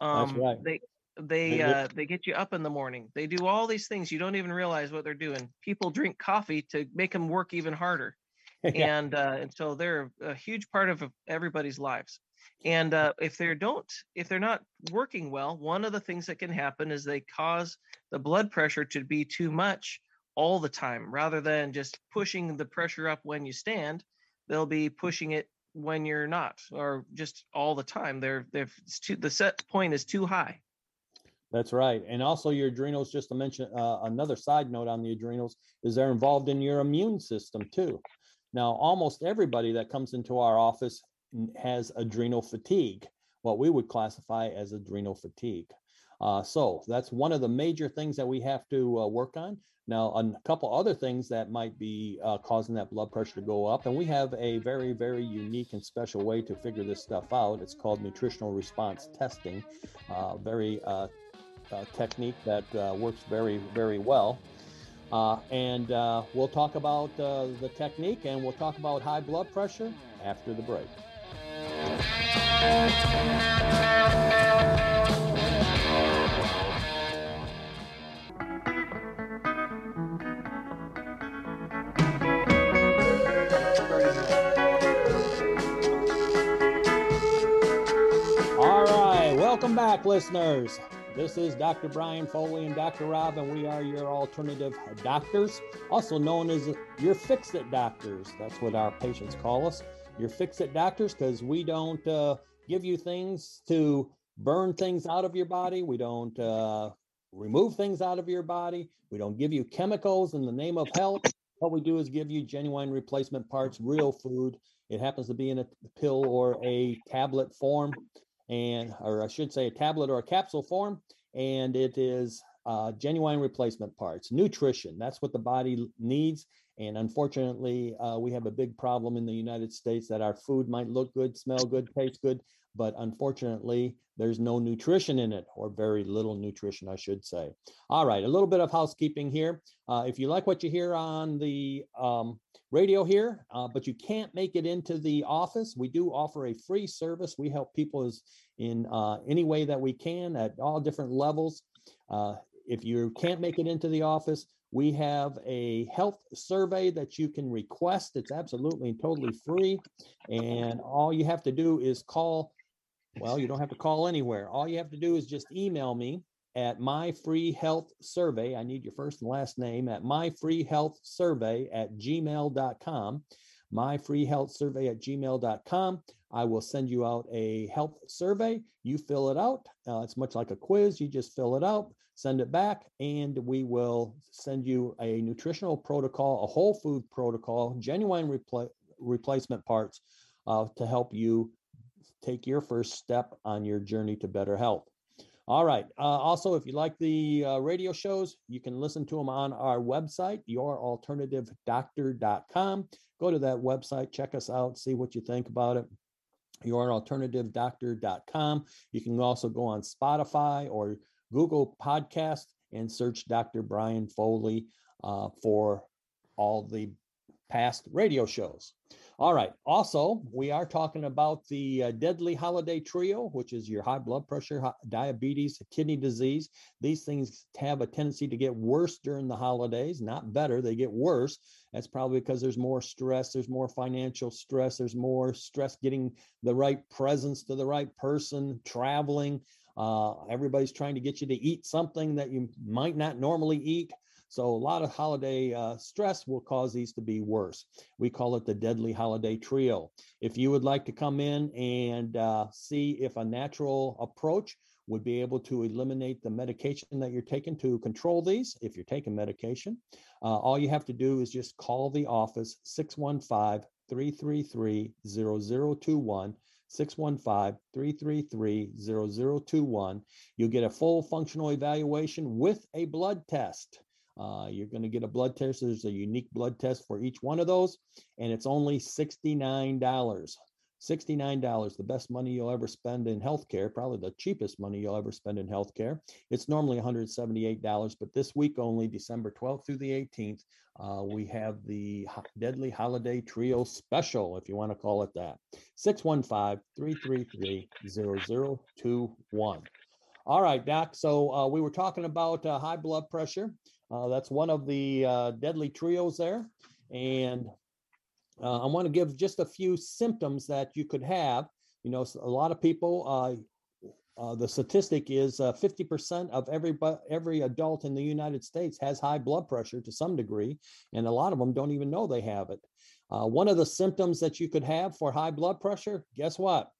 Um, That's right. They they uh, they get you up in the morning. They do all these things you don't even realize what they're doing. People drink coffee to make them work even harder, yeah. and uh, and so they're a huge part of everybody's lives. And uh, if they don't, if they're not working well, one of the things that can happen is they cause the blood pressure to be too much all the time, rather than just pushing the pressure up when you stand. They'll be pushing it when you're not, or just all the time. They're they're too, the set point is too high. That's right. And also your adrenals, just to mention uh, another side note on the adrenals, is they're involved in your immune system too. Now, almost everybody that comes into our office has adrenal fatigue, what we would classify as adrenal fatigue. Uh, so that's one of the major things that we have to uh, work on. Now, a couple other things that might be uh, causing that blood pressure to go up, and we have a very, very unique and special way to figure this stuff out. It's called nutritional response testing. Uh, very uh, uh, technique that works very, very well. and we'll talk about the technique and we'll talk about high blood pressure after the break. Listeners. This is Dr. Brian Foley and Dr. Rob, and we are your alternative doctors, also known as your fix it doctors. That's what our patients call us your fix it doctors because we don't uh, give you things to burn things out of your body. We don't uh, remove things out of your body. We don't give you chemicals in the name of health. What we do is give you genuine replacement parts, real food. It happens to be in a pill or a tablet form, and or I should say a tablet or a capsule form, and it is uh, genuine replacement parts, nutrition. That's what the body needs. And unfortunately, uh, we have a big problem in the United States that our food might look good, smell good, taste good, but unfortunately, there's no nutrition in it, or very little nutrition, I should say. All right, a little bit of housekeeping here. Uh, if you like what you hear on the um, radio here, uh, but you can't make it into the office, we do offer a free service. We help people as in uh, any way that we can at all different levels. Uh, if you can't make it into the office, we have a health survey that you can request. It's absolutely and totally free. And all you have to do is call. Well, you don't have to call anywhere. All you have to do is just email me at my free health survey. I need your first and last name at my free health survey at gmail.com. My free health survey at gmail.com. I will send you out a health survey. You fill it out. Uh, it's much like a quiz. You just fill it out send it back, and we will send you a nutritional protocol, a whole food protocol, genuine repla- replacement parts uh, to help you take your first step on your journey to better health. All right. Uh, also, if you like the uh, radio shows, you can listen to them on our website, youralternativedoctor.com. Go to that website, check us out, see what you think about it. Youralternativedoctor.com. You can also go on Spotify or Google Podcast and search Dr. Brian Foley uh, for all the past radio shows. All right. Also, we are talking about the uh, deadly holiday trio, which is your high blood pressure, high, diabetes, kidney disease. These things have a tendency to get worse during the holidays, not better. They get worse. That's probably because there's more stress, there's more financial stress, there's more stress getting the right presents to the right person, traveling. Uh, everybody's trying to get you to eat something that you might not normally eat. So a lot of holiday uh, stress will cause these to be worse. We call it the deadly holiday trio. If you would like to come in and uh, see if a natural approach would be able to eliminate the medication that you're taking to control these if you're taking medication. Uh, all you have to do is just call the office 615 333 0021. 615 333 0021. You'll get a full functional evaluation with a blood test. Uh, you're going to get a blood test. There's a unique blood test for each one of those, and it's only $69. $69, the best money you'll ever spend in healthcare, probably the cheapest money you'll ever spend in healthcare. It's normally $178, but this week only, December 12th through the 18th, uh, we have the Deadly Holiday Trio Special, if you want to call it that. 615 333 0021. All right, Doc. So uh, we were talking about uh, high blood pressure. Uh, that's one of the uh, deadly trios there. And uh, I want to give just a few symptoms that you could have. You know, a lot of people, uh, uh, the statistic is 50% uh, of every every adult in the United States has high blood pressure to some degree, and a lot of them don't even know they have it. Uh, one of the symptoms that you could have for high blood pressure, guess what?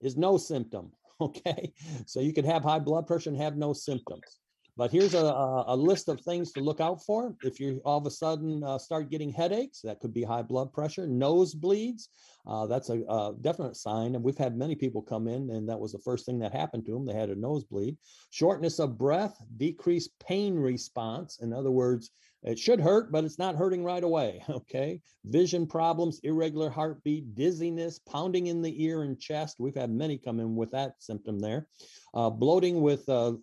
Is no symptom. Okay, so you could have high blood pressure and have no symptoms. But here's a, a list of things to look out for. If you all of a sudden uh, start getting headaches, that could be high blood pressure. Nosebleeds, uh, that's a, a, definite sign. And we've had many people come in, and that was the first thing that happened to them. They had a nosebleed. Shortness of breath, decreased pain response. In other words, it should hurt, but it's not hurting right away. Okay. Vision problems, irregular heartbeat, dizziness, pounding in the ear and chest. We've had many come in with that symptom there. Uh, bloating with uh,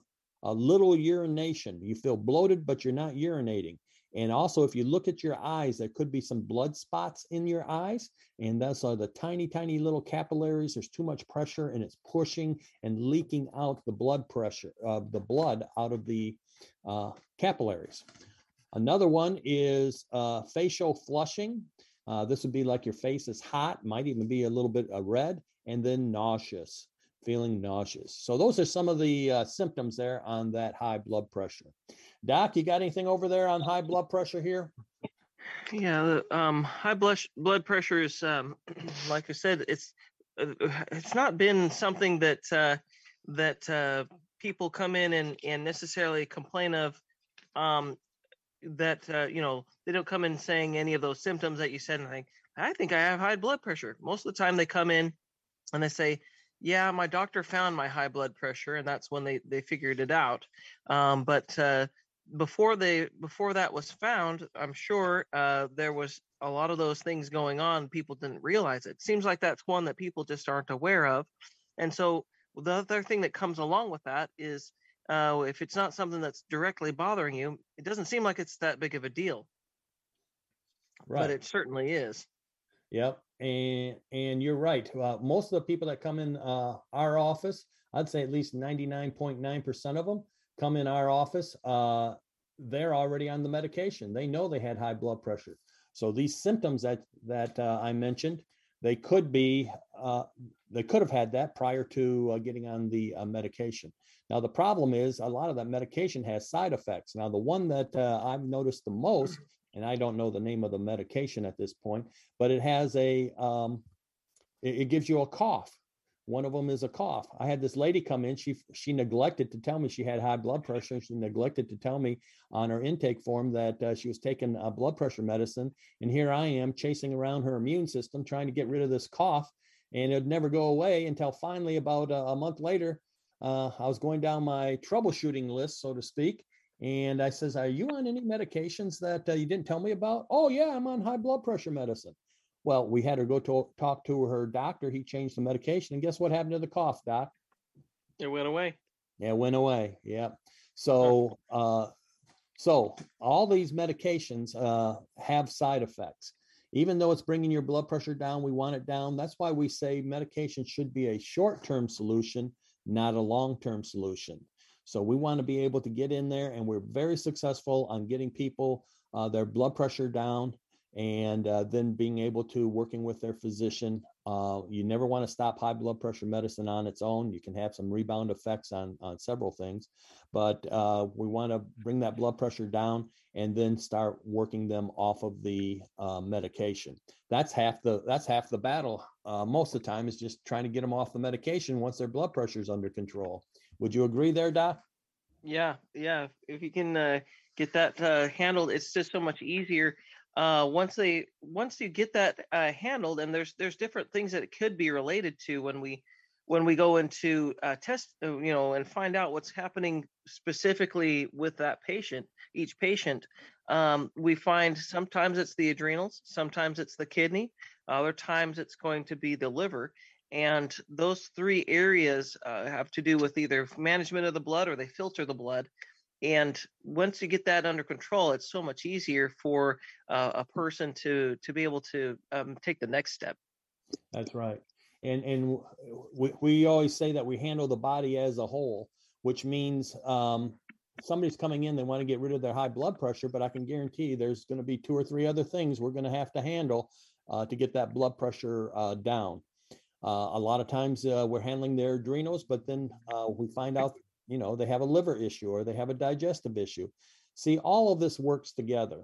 a little urination. You feel bloated, but you're not urinating. And also, if you look at your eyes, there could be some blood spots in your eyes. And those are the tiny, tiny little capillaries. There's too much pressure and it's pushing and leaking out the blood pressure, uh, the blood out of the uh, capillaries. Another one is uh, facial flushing. Uh, this would be like your face is hot, might even be a little bit uh, red, and then nauseous feeling nauseous. So those are some of the uh, symptoms there on that high blood pressure. Doc, you got anything over there on high blood pressure here? Yeah, um, high blood blood pressure is, um, like I said, it's uh, it's not been something that uh, that uh, people come in and and necessarily complain of. Um, that uh, you know they don't come in saying any of those symptoms that you said, and I think I think I have high blood pressure. Most of the time, they come in and they say, yeah, my doctor found my high blood pressure, and that's when they they figured it out. Um, but uh, before they before that was found, I'm sure uh, there was a lot of those things going on. People didn't realize it. Seems like that's one that people just aren't aware of. And so the other thing that comes along with that is uh, if it's not something that's directly bothering you, it doesn't seem like it's that big of a deal. Right. But it certainly is. Yep and and you're right. Uh, most of the people that come in uh, our office, I'd say at least 99.9% of them come in our office. Uh, they're already on the medication. They know they had high blood pressure. So these symptoms that that uh, I mentioned, they could be uh, they could have had that prior to uh, getting on the medication. Now the problem is a lot of that medication has side effects. Now the one that I've noticed the most and I don't know the name of the medication at this point, but it has a, um, it, it gives you a cough. One of them is a cough. I had this lady come in. She she neglected to tell me she had high blood pressure. She neglected to tell me on her intake form that uh, she was taking a blood pressure medicine. And here I am chasing around her immune system trying to get rid of this cough, and it'd never go away until finally, about a, a month later, uh, I was going down my troubleshooting list, so to speak, and I says, Are you on any medications that uh, you didn't tell me about? Oh, yeah, I'm on high blood pressure medicine. Well, we had her go to talk to her doctor. He changed the medication. And guess what happened to the cough, doc? It went away. Yeah, it went away. Yeah. So, uh, so all these medications uh, have side effects. Even though it's bringing your blood pressure down, we want it down. That's why we say medication should be a short term solution, not a long term solution. So we want to be able to get in there, and we're very successful on getting people uh, their blood pressure down, and uh, then being able to working with their physician. Uh, you never want to stop high blood pressure medicine on its own. You can have some rebound effects on on several things, but uh, we want to bring that blood pressure down and then start working them off of the uh, medication. That's half the that's half the battle. Uh, most of the time is just trying to get them off the medication once their blood pressure is under control Would you agree there, Doc? Yeah, yeah. If you can uh, get that uh, handled, it's just so much easier. Uh, once they once you get that uh, handled, and there's there's different things that it could be related to when we when we go into uh, test, uh, you know, and find out what's happening specifically with that patient, each patient, um, we find sometimes it's the adrenals, sometimes it's the kidney, other times it's going to be the liver. And those three areas uh, have to do with either management of the blood or they filter the blood. And once you get that under control, it's so much easier for uh, a person to to be able to um, take the next step. That's right. And and we, we always say that we handle the body as a whole, which means um, somebody's coming in, they want to get rid of their high blood pressure, but I can guarantee there's going to be two or three other things we're going to have to handle uh, to get that blood pressure uh, down. Uh, a lot of times uh, we're handling their adrenals, but then uh, we find out, you know, they have a liver issue or they have a digestive issue. See, all of this works together.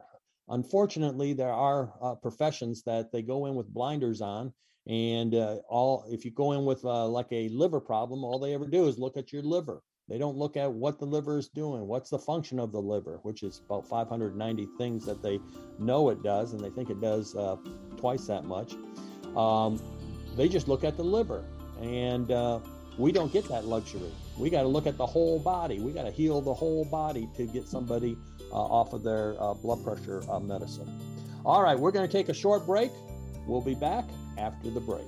Unfortunately, there are uh, professions that they go in with blinders on and all if you go in with like a liver problem all they ever do is look at your liver they don't look at what the liver is doing, what's the function of the liver, which is about 590 things that they know it does, and they think it does uh, twice that much. Um, they just look at the liver, and uh, we don't get that luxury. We got to look at the whole body. We got to heal the whole body to get somebody uh, off of their uh, blood pressure uh, medicine. All right, we're going to take a short break. We'll be back after the break.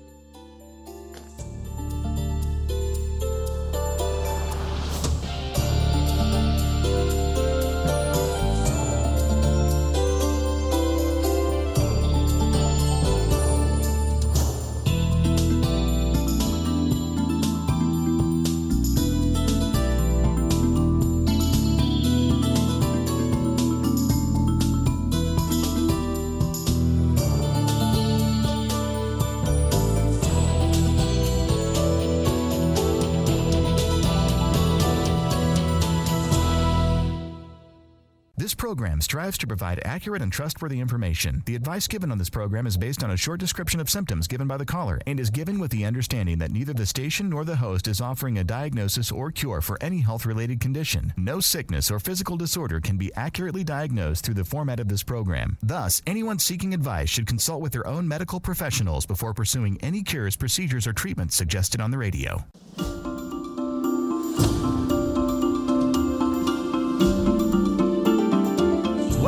Strives to provide accurate and trustworthy information. The advice given on this program is based on a short description of symptoms given by the caller and is given with the understanding that neither the station nor the host is offering a diagnosis or cure for any health related condition. No sickness or physical disorder can be accurately diagnosed through the format of this program. Thus, anyone seeking advice should consult with their own medical professionals before pursuing any cures, procedures, or treatments suggested on the radio.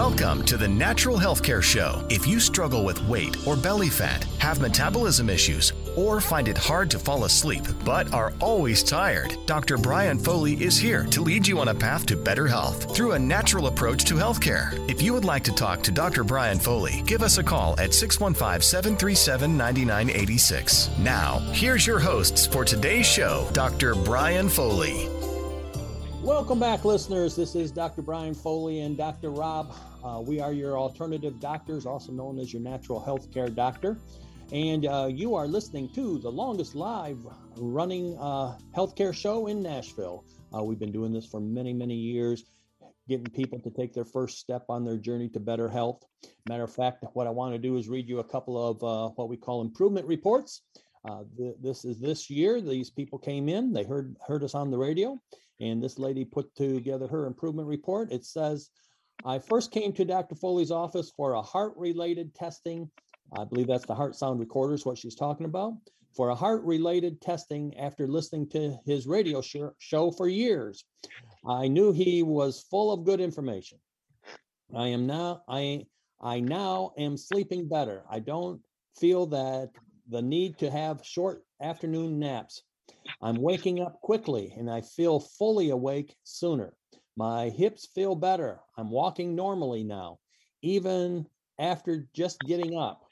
Welcome to the Natural Healthcare Show. If you struggle with weight or belly fat, have metabolism issues, or find it hard to fall asleep but are always tired, Dr. Brian Foley is here to lead you on a path to better health through a natural approach to healthcare. If you would like to talk to Dr. Brian Foley, give us a call at 615 737 9986. Now, here's your hosts for today's show, Dr. Brian Foley. Welcome back, listeners. This is Dr. Brian Foley and Dr. Rob. Uh, we are your alternative doctors, also known as your natural health care doctor. And uh, you are listening to the longest live running uh, healthcare show in Nashville. Uh, we've been doing this for many, many years, getting people to take their first step on their journey to better health. Matter of fact, what I want to do is read you a couple of uh, what we call improvement reports. Uh, th- this is this year. These people came in, they heard heard us on the radio, and this lady put together her improvement report. It says, I first came to Dr. Foley's office for a heart related testing. I believe that's the heart sound recorder, is what she's talking about. For a heart related testing after listening to his radio show for years. I knew he was full of good information. I am now, I, I now am sleeping better. I don't feel that the need to have short afternoon naps. I'm waking up quickly and I feel fully awake sooner. My hips feel better. I'm walking normally now, even after just getting up.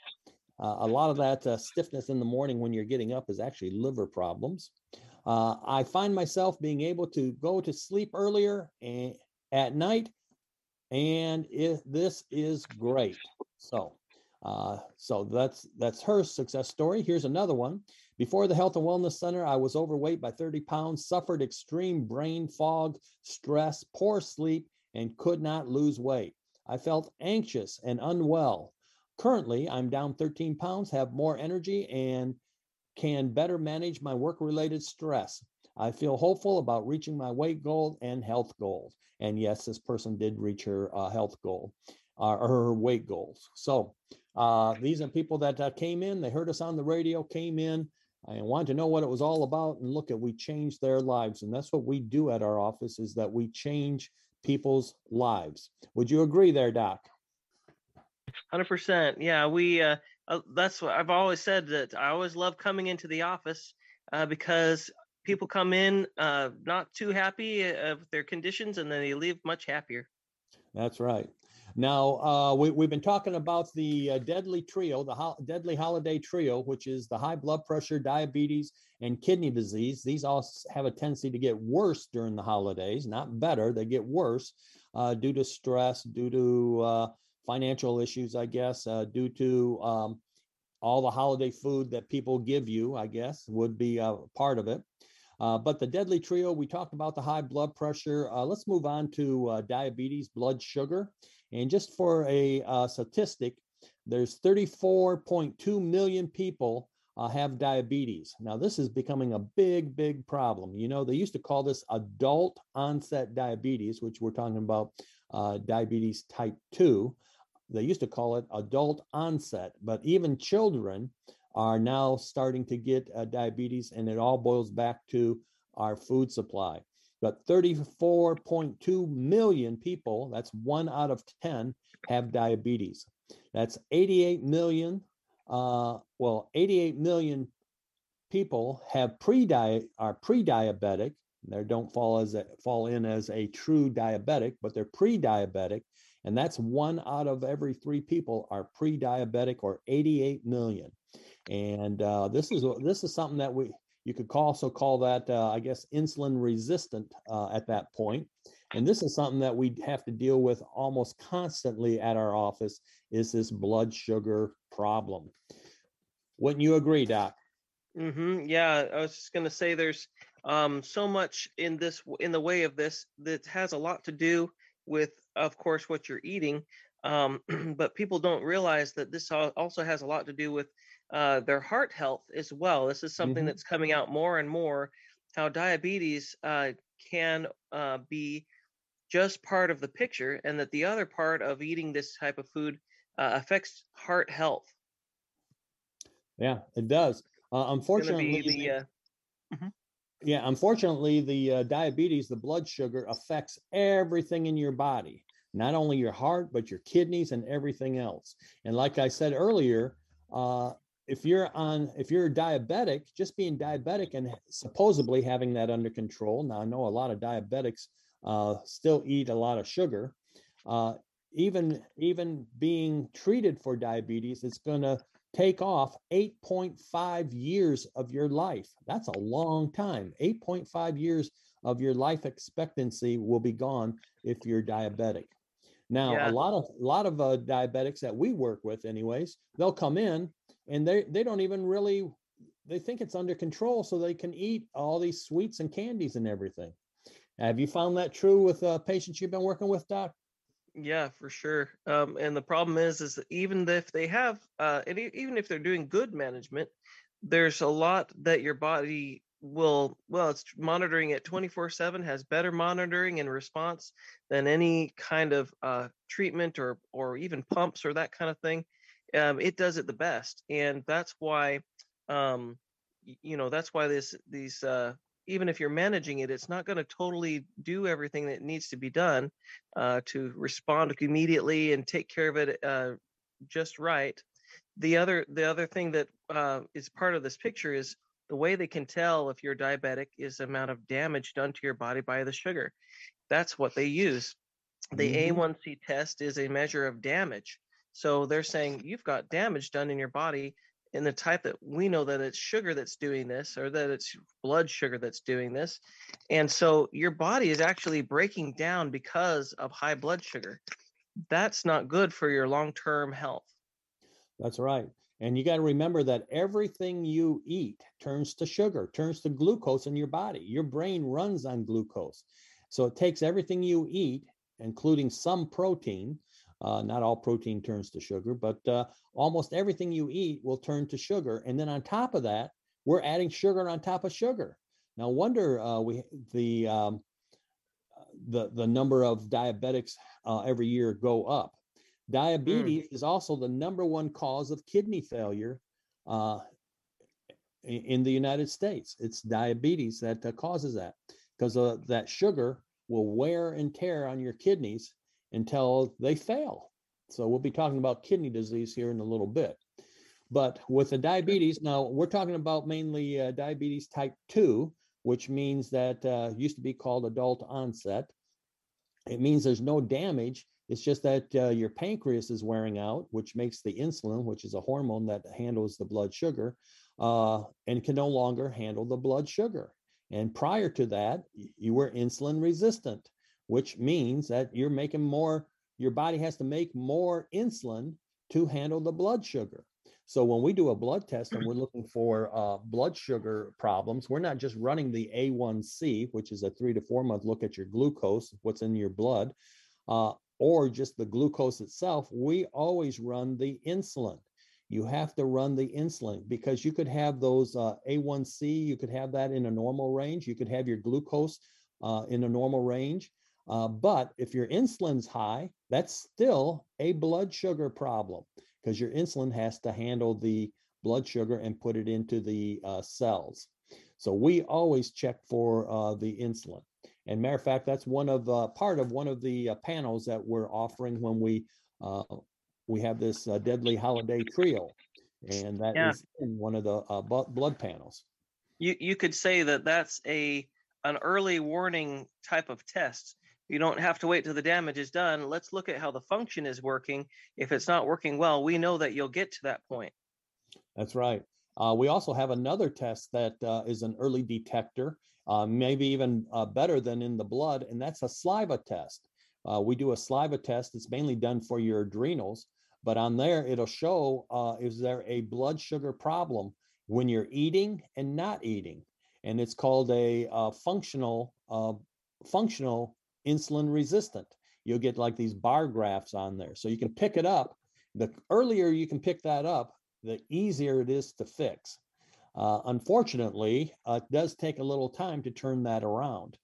Uh, a lot of that uh, stiffness in the morning when you're getting up is actually liver problems. Uh, I find myself being able to go to sleep earlier and, at night, and it, this is great. So, uh, so that's that's her success story. Here's another one. Before the Health and Wellness Center, I was overweight by 30 pounds, suffered extreme brain fog, stress, poor sleep, and could not lose weight. I felt anxious and unwell. Currently, I'm down 13 pounds, have more energy, and can better manage my work related stress. I feel hopeful about reaching my weight goal and health goals. And yes, this person did reach her uh, health goal uh, or her weight goals. So uh, these are people that uh, came in, they heard us on the radio, came in and wanted to know what it was all about. And look at, we changed their lives. And that's what we do at our office is that we change people's lives. Would you agree there, Doc? Hundred percent. Yeah, we. Uh, uh, that's what I've always said. That I always love coming into the office uh, because people come in uh, not too happy uh, with their conditions, and then they leave much happier. That's right. Now uh, we, we've been talking about the uh, deadly trio, the ho- deadly holiday trio, which is the high blood pressure, diabetes, and kidney disease. These all have a tendency to get worse during the holidays, not better. They get worse uh, due to stress, due to uh, financial issues, I guess, uh, due to um, all the holiday food that people give you, I guess, would be a part of it. Uh, but the deadly trio, we talked about the high blood pressure. Uh, let's move on to uh, diabetes, blood sugar. And just for a uh, statistic, there's 34.2 million people uh, have diabetes. Now, this is becoming a big, big problem. You know, they used to call this adult onset diabetes, which we're talking about uh, diabetes type 2. They used to call it adult onset, but even children are now starting to get uh, diabetes, and it all boils back to our food supply. But 34.2 million people, that's one out of 10, have diabetes. That's 88 million, uh, well, 88 million people have pre-diet are pre-diabetic. They don't fall as a, fall in as a true diabetic, but they're pre-diabetic, and that's one out of every three people are pre-diabetic, or 88 million. And uh, this is this is something that we you could also call that, uh, I guess, insulin resistant uh, at that point. And this is something that we have to deal with almost constantly at our office is this blood sugar problem. Wouldn't you agree, Doc? Mm-hmm. Yeah, I was just going to say there's um, so much in this in the way of this that has a lot to do with, of course, what you're eating. Um, but people don't realize that this also has a lot to do with uh, their heart health as well. This is something mm-hmm. that's coming out more and more. How diabetes uh, can uh, be just part of the picture, and that the other part of eating this type of food uh, affects heart health. Yeah, it does. Uh, unfortunately, the, uh, mm-hmm. yeah, unfortunately, the diabetes, the blood sugar, affects everything in your body not only your heart but your kidneys and everything else. And like i said earlier uh, if you're on if you're diabetic just being diabetic and supposedly having that under control. Now i know a lot of diabetics uh, still eat a lot of sugar. Uh, even even being treated for diabetes it's going to take off 8.5 years of your life. That's a long time. 8.5 years of your life expectancy will be gone if you're diabetic now yeah. a lot of a lot of uh, diabetics that we work with anyways they'll come in and they they don't even really they think it's under control so they can eat all these sweets and candies and everything. Have you found that true with uh, patients you've been working with doc? Yeah for sure. Um, and the problem is is even if they have uh, and even if they're doing good management there's a lot that your body will well it's monitoring it 24 7 has better monitoring and response than any kind of uh, treatment or or even pumps or that kind of thing um, it does it the best, and that's why, um, you know, that's why this these uh, even if you're managing it, it's not going to totally do everything that needs to be done uh, to respond immediately and take care of it uh, just right. The other the other thing that uh, is part of this picture is the way they can tell if you're diabetic is the amount of damage done to your body by the sugar. That's what they use. The mm-hmm. A1C test is a measure of damage. So they're saying you've got damage done in your body in the type that we know that it's sugar that's doing this or that it's blood sugar that's doing this. And so your body is actually breaking down because of high blood sugar. That's not good for your long term health. That's right. And you got to remember that everything you eat turns to sugar, turns to glucose in your body. Your brain runs on glucose. So it takes everything you eat, including some protein, uh, not all protein turns to sugar, but uh, almost everything you eat will turn to sugar. And then on top of that, we're adding sugar on top of sugar. No wonder uh, we the um, the the number of diabetics uh, every year go up. Mm. Diabetes mm. is also the number one cause of kidney failure uh, in the United States. It's diabetes that uh, causes that because uh, that sugar will wear and tear on your kidneys until they fail. So we'll be talking about kidney disease here in a little bit. But with the diabetes, now we're talking about mainly uh, diabetes type 2, which means that uh, used to be called adult onset. It means there's no damage. It's just that uh, your pancreas is wearing out, which makes the insulin, which is a hormone that handles the blood sugar, uh, and can no longer handle the blood sugar. And prior to that, you were insulin resistant, which means that you're making more, your body has to make more insulin to handle the blood sugar. So when we do a blood test and we're looking for uh, blood sugar problems, we're not just running the A1C, which is a three to four month look at your glucose, what's in your blood, uh, or just the glucose itself. We always run the insulin. You have to run the insulin because you could have those uh, A1C, you could have that in a normal range. You could have your glucose uh, in a normal range. Uh, but if your insulin's high, that's still a blood sugar problem because your insulin has to handle the blood sugar and put it into the uh, cells. So we always check for uh, the insulin. And matter of fact, that's one of uh, part of one of the uh, panels that we're offering when we uh, we have this uh, deadly holiday trio, and that yeah. is one of the blood panels. You you could say that that's a an early warning type of test you don't have to wait till the damage is done. Let's look at how the function is working. If it's not working well, we know that you'll get to that point. That's right. Uh, we also have another test that uh, is an early detector, uh, maybe even uh, better than in the blood, and that's a saliva test. Uh, we do a saliva test. It's mainly done for your adrenals, but on there it'll show uh, is there a blood sugar problem when you're eating and not eating, and it's called a functional functional insulin resistant. You'll get like these bar graphs on there. So you can pick it up. The earlier you can pick that up, the easier it is to fix. Uh, unfortunately, uh, it does take a little time to turn that around.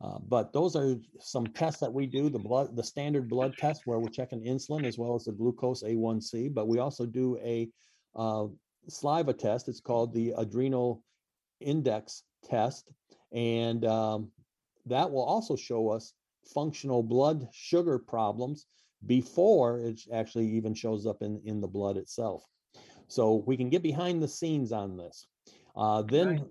Uh, but those are some tests that we do the blood the standard blood test where we're checking insulin as well as the glucose a1c but we also do a uh, saliva test it's called the adrenal index test and um, that will also show us functional blood sugar problems before it actually even shows up in, in the blood itself. So we can get behind the scenes on this. Uh, then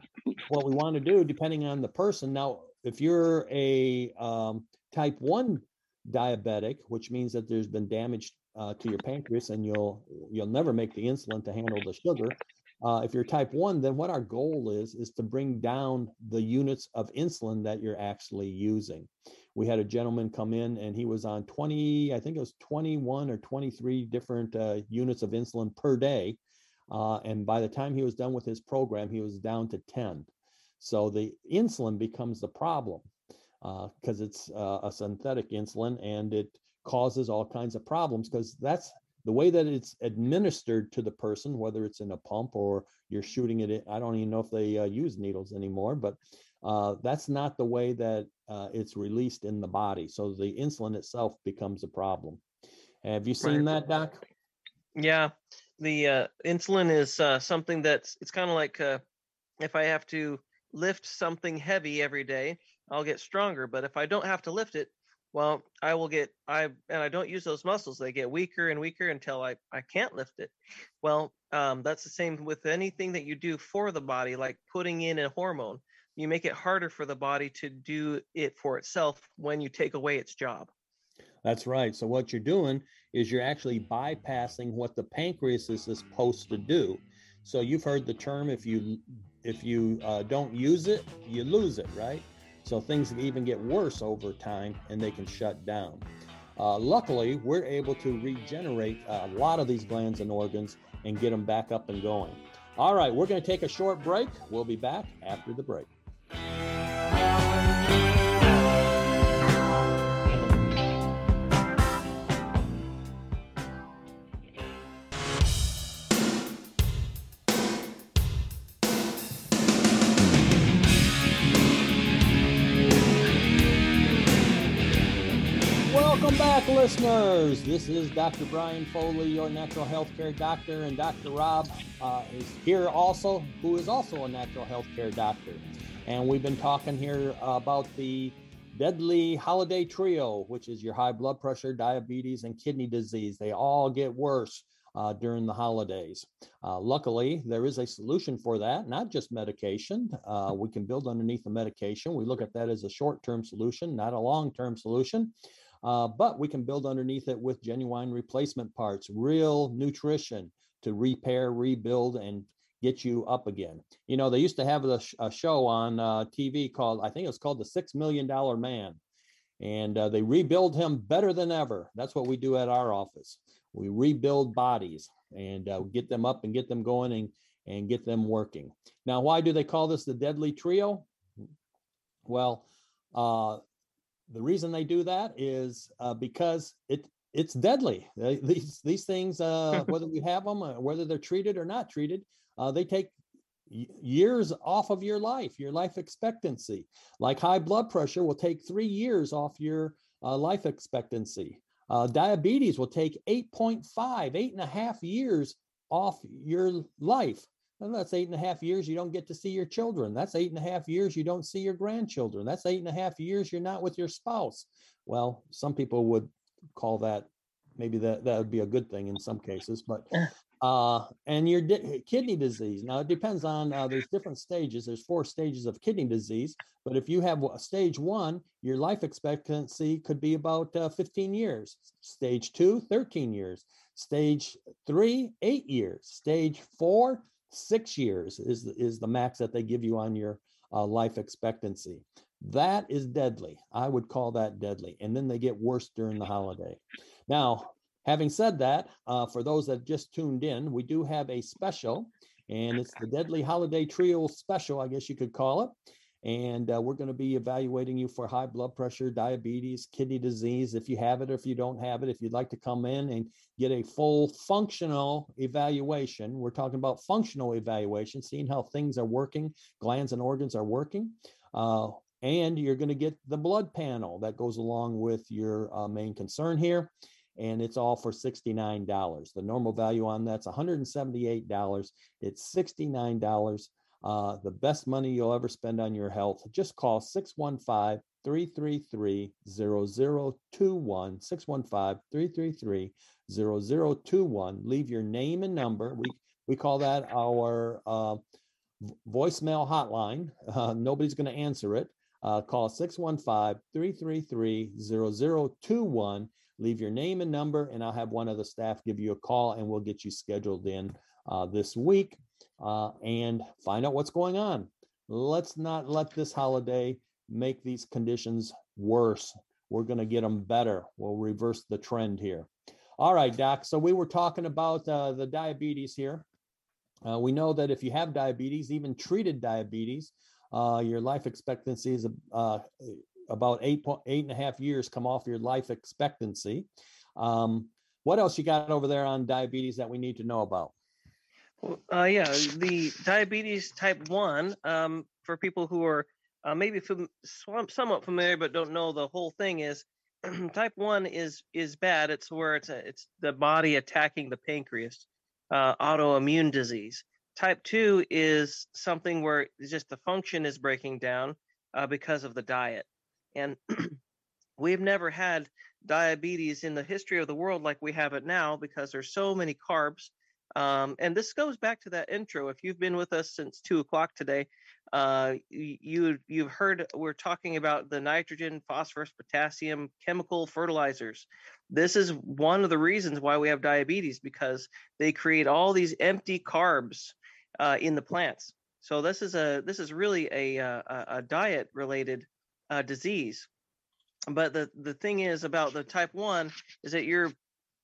what we want to do, depending on the person, now if you're a um, type one diabetic, which means that there's been damage uh, to your pancreas and you'll you'll never make the insulin to handle the sugar. Uh, if you're type one, then what our goal is is to bring down the units of insulin that you're actually using we had a gentleman come in and he was on 20 i think it was 21 or 23 different uh, units of insulin per day uh, and by the time he was done with his program he was down to 10 so the insulin becomes the problem because uh, it's uh, a synthetic insulin and it causes all kinds of problems because that's the way that it's administered to the person whether it's in a pump or you're shooting it in, i don't even know if they uh, use needles anymore but uh, that's not the way that uh, it's released in the body. So the insulin itself becomes a problem. Have you seen right. that, Doc? Yeah, the uh, insulin is uh, something that's it's kind of like uh, if I have to lift something heavy every day, I'll get stronger. But if I don't have to lift it, well, I will get I and I don't use those muscles. They get weaker and weaker until I I can't lift it. Well, um, that's the same with anything that you do for the body, like putting in a hormone you make it harder for the body to do it for itself when you take away its job. That's right. So what you're doing is you're actually bypassing what the pancreas is supposed to do. So you've heard the term if you if you uh, don't use it, you lose it, right? So things can even get worse over time and they can shut down. Uh, luckily, we're able to regenerate a lot of these glands and organs and get them back up and going. All right, we're going to take a short break. We'll be back after the break. Listeners. This is Dr. Brian Foley, your natural health care doctor, and Dr. Rob uh, is here also, who is also a natural health care doctor. And we've been talking here about the deadly holiday trio, which is your high blood pressure, diabetes, and kidney disease. They all get worse uh, during the holidays. Uh, luckily, there is a solution for that, not just medication. Uh, we can build underneath the medication. We look at that as a short term solution, not a long term solution. Uh, but we can build underneath it with genuine replacement parts, real nutrition to repair, rebuild, and get you up again. You know, they used to have a, a show on uh, TV called, I think it was called The Six Million Dollar Man. And uh, they rebuild him better than ever. That's what we do at our office. We rebuild bodies and uh, get them up and get them going and, and get them working. Now, why do they call this the deadly trio? Well, uh, the reason they do that is uh, because it it's deadly. These these things, uh, whether we have them, uh, whether they're treated or not treated, uh, they take years off of your life, your life expectancy. Like high blood pressure will take three years off your uh, life expectancy. Uh, diabetes will take 8.5, eight and a half years off your life. And that's eight and a half years you don't get to see your children. That's eight and a half years you don't see your grandchildren. That's eight and a half years you're not with your spouse. Well, some people would call that maybe that that would be a good thing in some cases, but uh, and your di- kidney disease. Now it depends on uh, there's different stages. There's four stages of kidney disease, but if you have stage one, your life expectancy could be about uh, 15 years. Stage two, 13 years. Stage three, eight years. Stage four, six years is is the max that they give you on your uh, life expectancy. That is deadly. I would call that deadly. And then they get worse during the holiday. Now, having said that, uh, for those that just tuned in, we do have a special, and it's the Deadly Holiday Trio Special, I guess you could call it. And uh, we're going to be evaluating you for high blood pressure, diabetes, kidney disease, if you have it or if you don't have it. If you'd like to come in and get a full functional evaluation, we're talking about functional evaluation, seeing how things are working, glands and organs are working. Uh, and you're going to get the blood panel that goes along with your uh, main concern here and it's all for $69 the normal value on that's $178 it's $69 uh, the best money you'll ever spend on your health just call 615 333 0021 615 333 0021 leave your name and number. We we call that our uh, voicemail hotline. Uh, nobody's going to answer it. Uh, call 615-333-0021 leave your name and number and i'll have one of the staff give you a call and we'll get you scheduled in uh, this week uh, and find out what's going on. Let's not let this holiday make these conditions worse. We're going to get them better. We'll reverse the trend here. All right doc so we were talking about uh, the diabetes here. Uh, we know that if you have diabetes even treated diabetes uh, your life expectancy is uh, about eight point eight and a half years come off your life expectancy. Um, what else you got over there on diabetes that we need to know about? Uh, yeah, the diabetes type one um, for people who are uh, maybe fam- somewhat familiar but don't know the whole thing is type one is is bad. It's where it's a, it's the body attacking the pancreas, uh, autoimmune disease. Type 2 is something where just the function is breaking down uh, because of the diet. And we've never had diabetes in the history of the world like we have it now because there's so many carbs. Um, and this goes back to that intro. If you've been with us since two o'clock today, uh, you you've heard we're talking about the nitrogen, phosphorus, potassium chemical fertilizers. This is one of the reasons why we have diabetes because they create all these empty carbs uh, in the plants. So this is a this is really a uh, a, a diet related uh, disease. But the the thing is about the type one is that you're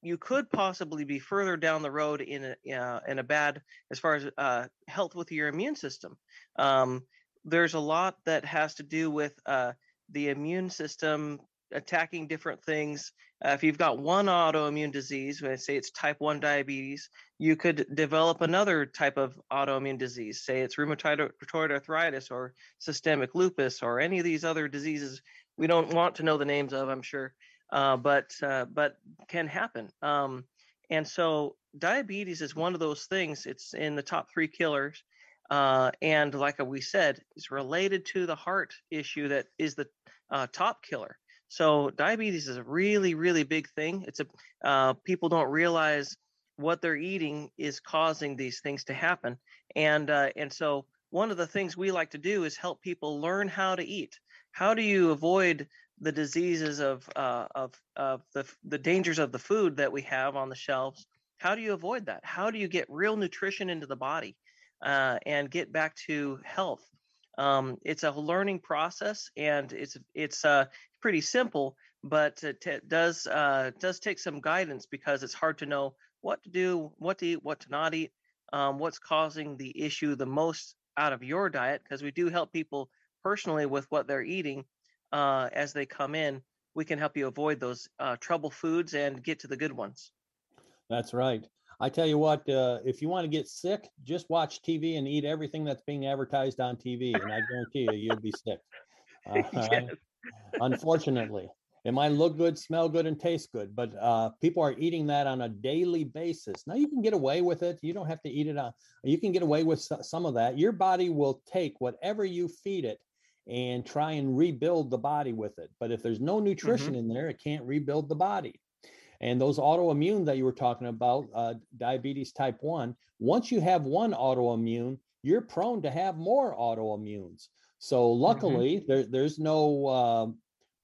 you could possibly be further down the road in a uh, in a bad as far as uh, health with your immune system. Um, there's a lot that has to do with uh, the immune system attacking different things. Uh, if you've got one autoimmune disease, when I say it's type 1 diabetes, you could develop another type of autoimmune disease. Say it's rheumatoid arthritis or systemic lupus or any of these other diseases we don't want to know the names of, I'm sure. Uh, but uh, but can happen. Um, and so diabetes is one of those things. It's in the top three killers, uh, and like we said, it's related to the heart issue that is the uh, top killer. So diabetes is a really really big thing. It's a uh, people don't realize what they're eating is causing these things to happen, and uh, and so one of the things we like to do is help people learn how to eat. How do you avoid the diseases of uh, of of the the dangers of the food that we have on the shelves? How do you avoid that? How do you get real nutrition into the body uh, and get back to health? Um, it's a learning process, and it's it's uh, pretty simple, but it t- does uh, does take some guidance because it's hard to know what to do, what to eat, what to not eat, um, what's causing the issue the most out of your diet because we do help people personally with what they're eating uh, as they come in. We can help you avoid those uh, trouble foods and get to the good ones. That's right. I tell you what, uh, if you want to get sick, just watch TV and eat everything that's being advertised on TV, and I guarantee you, you'll be sick. Uh, yes. Unfortunately, it might look good, smell good, and taste good, but uh, people are eating that on a daily basis. Now you can get away with it. You don't have to eat it on. You can get away with some of that. Your body will take whatever you feed it and try and rebuild the body with it. But if there's no nutrition mm-hmm. in there, it can't rebuild the body. And those autoimmune that you were talking about, uh, diabetes type one, once you have one autoimmune, you're prone to have more autoimmunes. So mm-hmm. luckily, mm-hmm. there, there's no uh,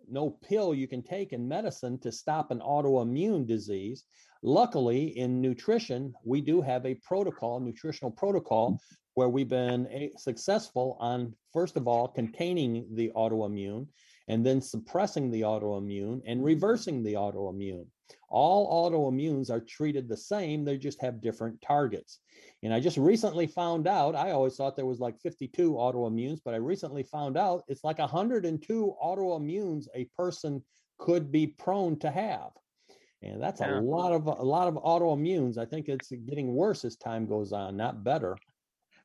no pill you can take in medicine to stop an autoimmune disease. Luckily, in nutrition, we do have a protocol, nutritional protocol, where we've been eh, successful on, first of all, containing the autoimmune and then suppressing the autoimmune and mm-hmm. reversing the autoimmune. All autoimmunes are treated the same, they just have different targets. And I just recently found out, I always thought there was like 52 autoimmunes, but I recently found out it's like 102 autoimmunes a person could be prone to have. And that's yeah. a lot of a lot of autoimmunes. I think it's getting worse as time goes on, not better.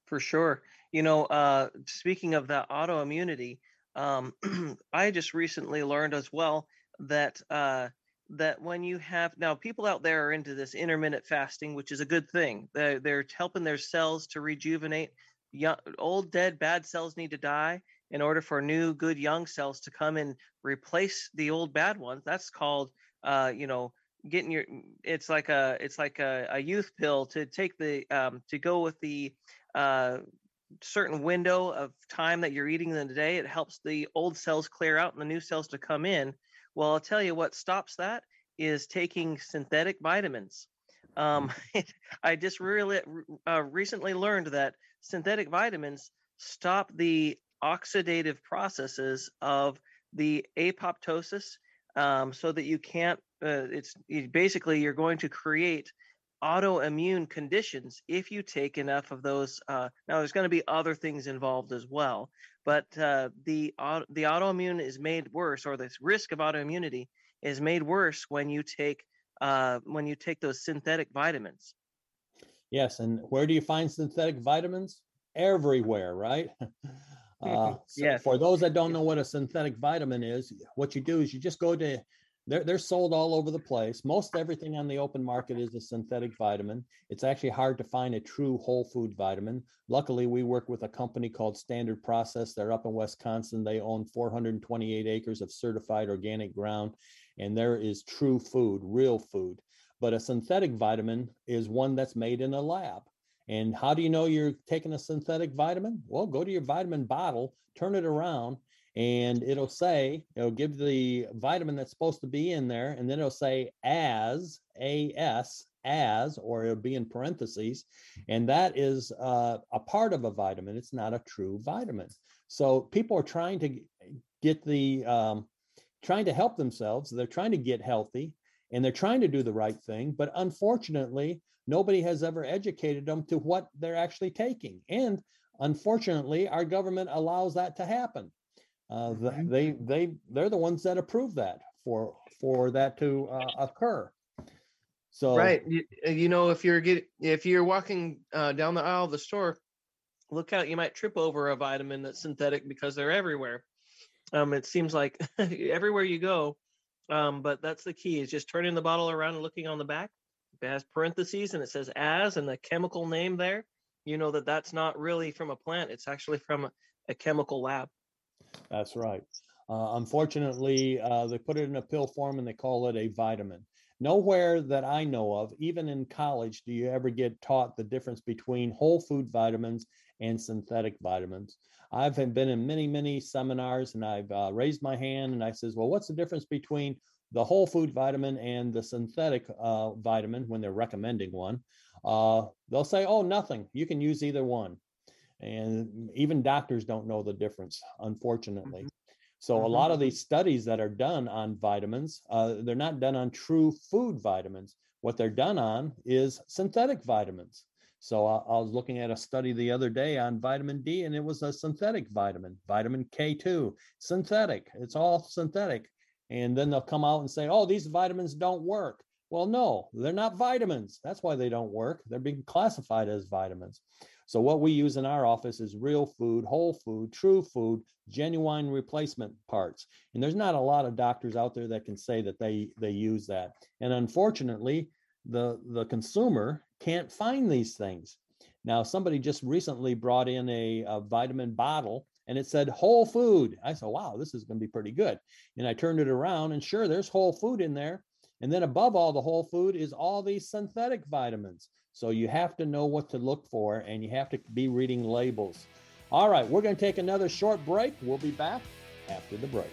For sure. You know, uh, speaking of that autoimmunity, um, I just recently learned as well that uh, that when you have now people out there are into this intermittent fasting, which is a good thing. They're, they're helping their cells to rejuvenate. Young, old, dead, bad cells need to die in order for new, good, young cells to come and replace the old, bad ones. That's called, uh, you know, getting your. It's like a, it's like a, a youth pill to take the, um, to go with the, uh, certain window of time that you're eating in the day. It helps the old cells clear out and the new cells to come in well, I'll tell you what stops that is taking synthetic vitamins. Um, mm. I just really uh, recently learned that synthetic vitamins stop the oxidative processes of the apoptosis, um, so that you can't. Uh, it's basically you're going to create autoimmune conditions if you take enough of those. Uh, now, there's going to be other things involved as well, but uh, the the autoimmune is made worse, or this risk of autoimmunity is made worse when you take uh, when you take those synthetic vitamins. Yes, and where do you find synthetic vitamins? Everywhere, right? Uh, so yes. For those that don't know what a synthetic vitamin is, what you do is you just go to they're, they're sold all over the place. Most everything on the open market is a synthetic vitamin. It's actually hard to find a true whole food vitamin. Luckily, we work with a company called Standard Process. They're up in Wisconsin. They own 428 acres of certified organic ground, and there is true food, real food. But a synthetic vitamin is one that's made in a lab. And how do you know you're taking a synthetic vitamin? Well, go to your vitamin bottle, turn it around, and it'll say it'll give the vitamin that's supposed to be in there and then it'll say as as as or it'll be in parentheses and that is uh, a part of a vitamin. It's not a true vitamin. So people are trying to get the um, trying to help themselves. They're trying to get healthy and they're trying to do the right thing but unfortunately nobody has ever educated them to what they're actually taking and unfortunately our government allows that to happen uh, they they they're the ones that approve that for for that to uh, occur. So right, you, uh, you know, if you're get if you're walking uh, down the aisle of the store, look out, you might trip over a vitamin that's synthetic because they're everywhere. Um, it seems like everywhere you go, Um, but that's the key is just turning the bottle around and looking on the back. It has parentheses and it says as and the chemical name there, you know that that's not really from a plant. It's actually from a, a chemical lab. That's right. Uh, unfortunately, uh, they put it in a pill form and they call it a vitamin. Nowhere that I know of, even in college, do you ever get taught the difference between whole food vitamins and synthetic vitamins. I've been in many, many seminars and I've uh, raised my hand and I says, well, what's the difference between the whole food vitamin and the synthetic uh, vitamin when they're recommending one? Uh, they'll say, oh, nothing. You can use either one. And even doctors don't know the difference, unfortunately. Mm-hmm. So a lot of mm-hmm. these studies that are done on vitamins, uh, they're not done on true food vitamins. What they're done on is synthetic vitamins. So I, I, was looking at a study the other day on vitamin D, and it was a synthetic vitamin, vitamin K2, synthetic. It's all synthetic. And then they'll come out and say, oh, these vitamins don't work. Well, no, they're not vitamins. That's why they don't work. They're being classified as vitamins. So what we use in our office is real food, whole food, true food, genuine replacement parts. And there's not a lot of doctors out there that can say that they they use that. And unfortunately, the the consumer can't find these things. Now, somebody just recently brought in a, a vitamin bottle and it said whole food. I said, wow, this is going to be pretty good. And I turned it around and sure, there's whole food in there. And then above all the whole food is all these synthetic vitamins. So you have to know what to look for and you have to be reading labels. All right, we're going to take another short break. We'll be back after the break.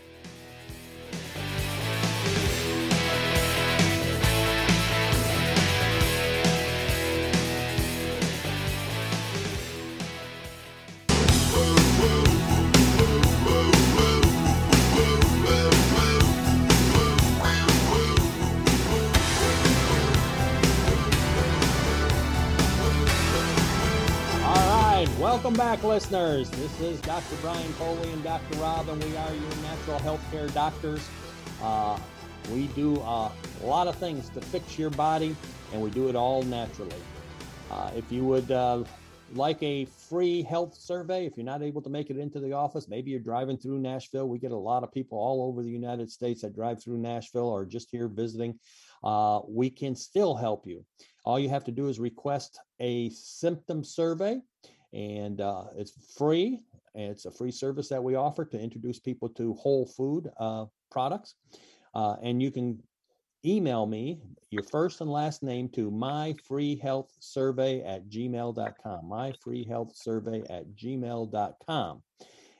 Listeners. This is Dr. Brian Foley and Dr. Rob, and we are your natural health care doctors. Uh, we do uh, a lot of things to fix your body, and we do it all naturally. Uh, if you would uh, like a free health survey, if you're not able to make it into the office, maybe you're driving through Nashville. We get a lot of people all over the United States that drive through Nashville or just here visiting. Uh, we can still help you. All you have to do is request a symptom survey and uh, it's free. It's a free service that we offer to introduce people to whole food uh, products. Uh, and you can email me your first and last name to myfreehealthsurvey at gmail.com. Myfreehealthsurvey at gmail.com.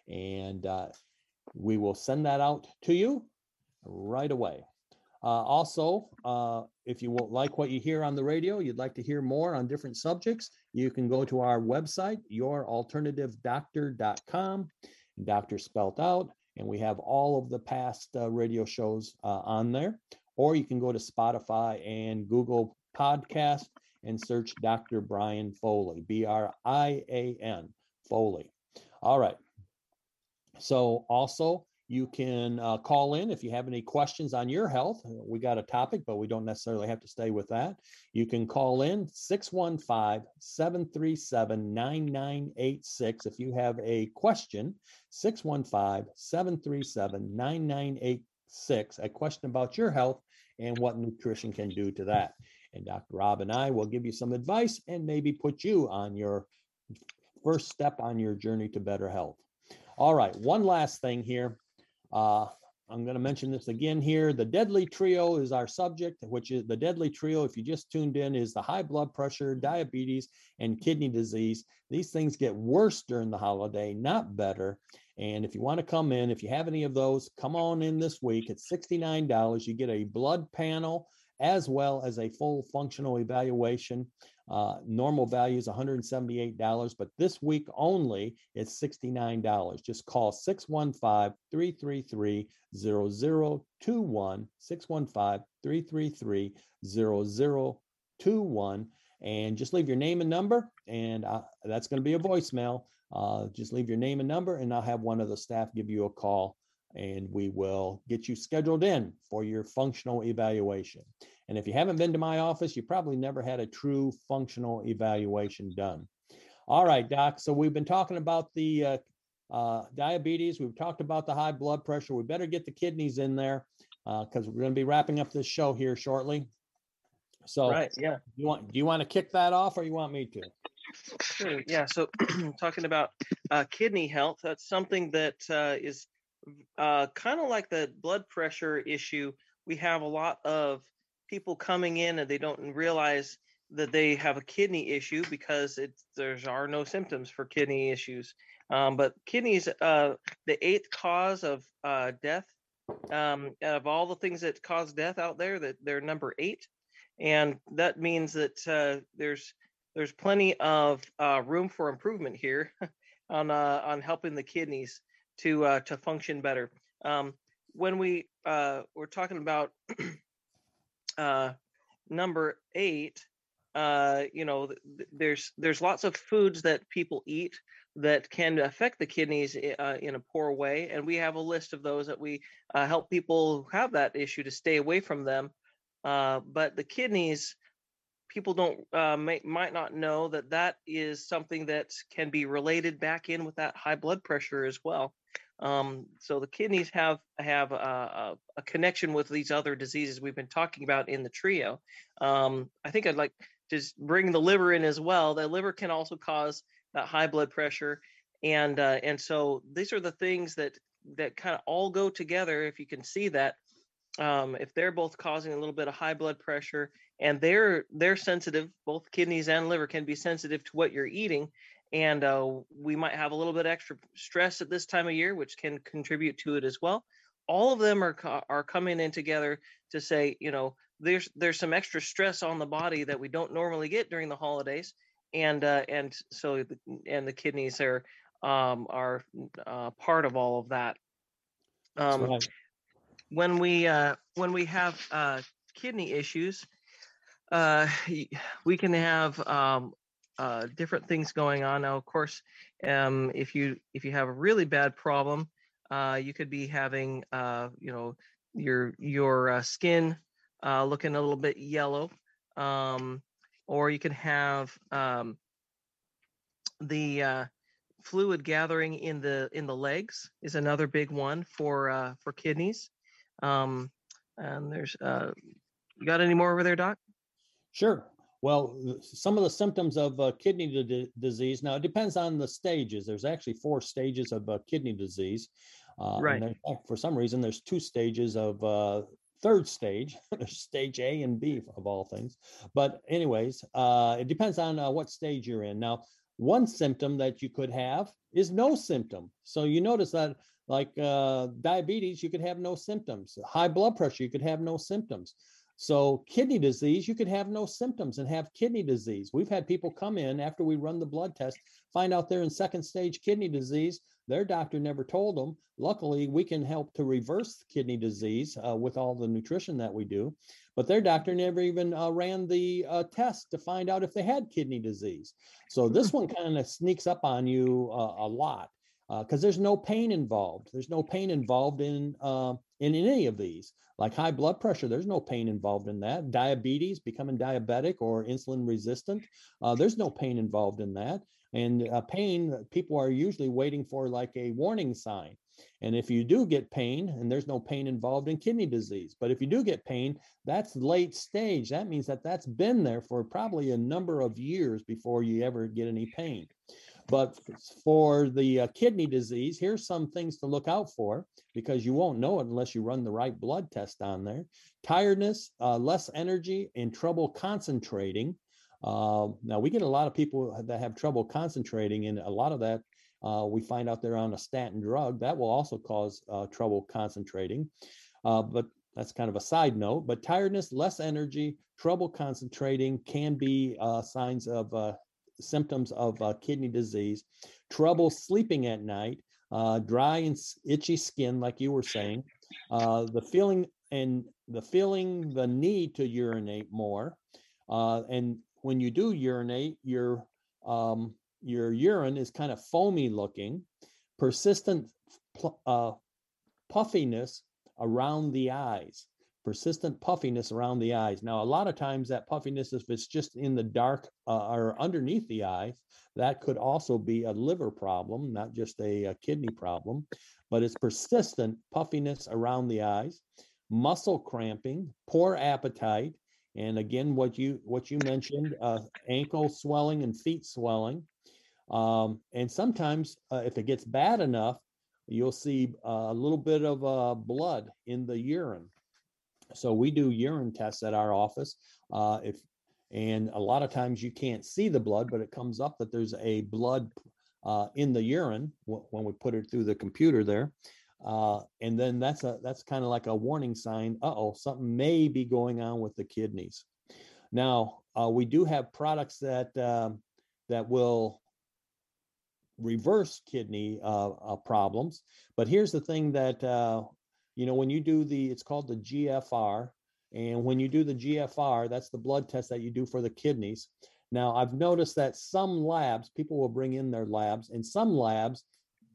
And uh, we will send that out to you right away. Uh, also, uh, if you like what you hear on the radio, you'd like to hear more on different subjects, you can go to our website, youralternativedoctor.com, doctor spelt out, and we have all of the past uh, radio shows uh, on there. Or you can go to Spotify and Google Podcast and search Dr. Brian Foley, B R I A N, Foley. All right. So, also, you can uh, call in if you have any questions on your health. We got a topic, but we don't necessarily have to stay with that. You can call in 615 737 9986 if you have a question. 615 737 9986, a question about your health and what nutrition can do to that. And Dr. Rob and I will give you some advice and maybe put you on your first step on your journey to better health. All right, one last thing here. Uh, I'm going to mention this again here. The deadly trio is our subject, which is the deadly trio. If you just tuned in, is the high blood pressure, diabetes, and kidney disease. These things get worse during the holiday, not better. And if you want to come in, if you have any of those, come on in this week. It's $69. You get a blood panel as well as a full functional evaluation. Uh, normal value is $178, but this week only it's $69. Just call 615 333 0021, 615 333 0021, and just leave your name and number, and uh, that's going to be a voicemail. Uh, just leave your name and number, and I'll have one of the staff give you a call and we will get you scheduled in for your functional evaluation. And if you haven't been to my office, you probably never had a true functional evaluation done. All right, Doc. So we've been talking about the uh, uh, diabetes. We've talked about the high blood pressure. We better get the kidneys in there. because we're going to be wrapping up this show here shortly. So, right, yeah. You want? Do you want to kick that off, or you want me to? Sure. Yeah. So, talking about uh, kidney health, that's something that uh, is uh, kind of like the blood pressure issue. We have a lot of people coming in and they don't realize that they have a kidney issue because it's there's are no symptoms for kidney issues. Um, but kidneys, uh, the eighth cause of uh, death um, of all the things that cause death out there, that they're number eight, and that means that uh, there's there's plenty of uh, room for improvement here on uh, on helping the kidneys to uh, to function better. Um, when we we're talking about uh, number eight, uh, you know, th- there's there's lots of foods that people eat that can affect the kidneys uh, in a poor way, and we have a list of those that we uh, help people who have that issue to stay away from them. Uh, but the kidneys, people don't uh, may, might not know that that is something that can be related back in with that high blood pressure as well. Um, so the kidneys have have a, a, connection with these other diseases we've been talking about in the trio. Um, I think I'd like to bring the liver in as well. The liver can also cause that high blood pressure, and uh, and so these are the things that that kind of all go together. If you can see that, um, if they're both causing a little bit of high blood pressure and they're they're sensitive, both kidneys and liver can be sensitive to what you're eating and uh, we might have a little bit extra stress at this time of year, which can contribute to it as well. All of them are are coming in together to say, you know, there's there's some extra stress on the body that we don't normally get during the holidays, and uh, and so the, and the kidneys are um, are uh, part of all of that. Um, right. When we uh, when we have uh, kidney issues, uh, we can have um, uh, different things going on. Now, of course, um, if you if you have a really bad problem, uh, you could be having uh, you know your your uh, skin uh, looking a little bit yellow, um, or you can have um, the uh, fluid gathering in the in the legs is another big one for uh, for kidneys. Um, and there's uh, you got any more over there, Doc? Sure. Well, some of the symptoms of uh, kidney d- disease. Now, it depends on the stages. There's actually four stages of uh, kidney disease. Uh, right. for some reason, there's two stages of uh, third stage. there's stage A and B of all things. But, anyways, uh, it depends on uh, what stage you're in. Now, one symptom that you could have is no symptom. So you notice that, like diabetes, you could have no symptoms. High blood pressure, you could have no symptoms. So, kidney disease, you could have no symptoms and have kidney disease. We've had people come in after we run the blood test, find out they're in second stage kidney disease. Their doctor never told them. Luckily, we can help to reverse kidney disease uh, with all the nutrition that we do. But their doctor never even uh, ran the uh, test to find out if they had kidney disease. So, this one kind of sneaks up on you uh, a lot because uh, there's no pain involved. There's no pain involved in uh, in any of these. Like high blood pressure, there's no pain involved in that. Diabetes, becoming diabetic or insulin resistant, uh, there's no pain involved in that. And uh, pain, people are usually waiting for like a warning sign. And if you do get pain, and there's no pain involved in kidney disease, but if you do get pain, that's late stage. That means that that's been there for probably a number of years before you ever get any pain. But for the uh, kidney disease, here's some things to look out for because you won't know it unless you run the right blood test on there. Tiredness, uh, less energy, and trouble concentrating. Uh, now, we get a lot of people that have trouble concentrating, and a lot of that uh, we find out they're on a statin drug. That will also cause uh, trouble concentrating. Uh, but that's kind of a side note. But tiredness, less energy, trouble concentrating can be signs of symptoms of uh, kidney disease, trouble sleeping at night, uh, dry and itchy skin, like you were saying, uh, the feeling and the feeling the need to urinate more, uh, and when you do urinate, your um, your urine is kind of foamy looking, persistent uh, puffiness around the eyes persistent puffiness around the eyes. Now, a lot of times that puffiness, if it's just in the dark uh, or underneath the eyes, that could also be a liver problem, not just a, a kidney problem, but it's persistent puffiness around the eyes, muscle cramping, poor appetite, and again, what you what you mentioned, uh, ankle swelling and feet swelling. Um, and sometimes, uh, if it gets bad enough, you'll see uh, a little bit of uh, blood in the urine. So we do urine tests at our office. Uh, if and a lot of times you can't see the blood, but it comes up that there's a blood uh, in the urine when we put it through the computer there. Uh, and then that's a that's kind of like a warning sign. Uh oh, something may be going on with the kidneys. Now uh, we do have products that um, that will reverse kidney uh, uh, problems. But here's the thing that you know when you do the it's called the GFR, and when you do the GFR, that's the blood test that you do for the kidneys. Now I've noticed that some labs people will bring in their labs, and some labs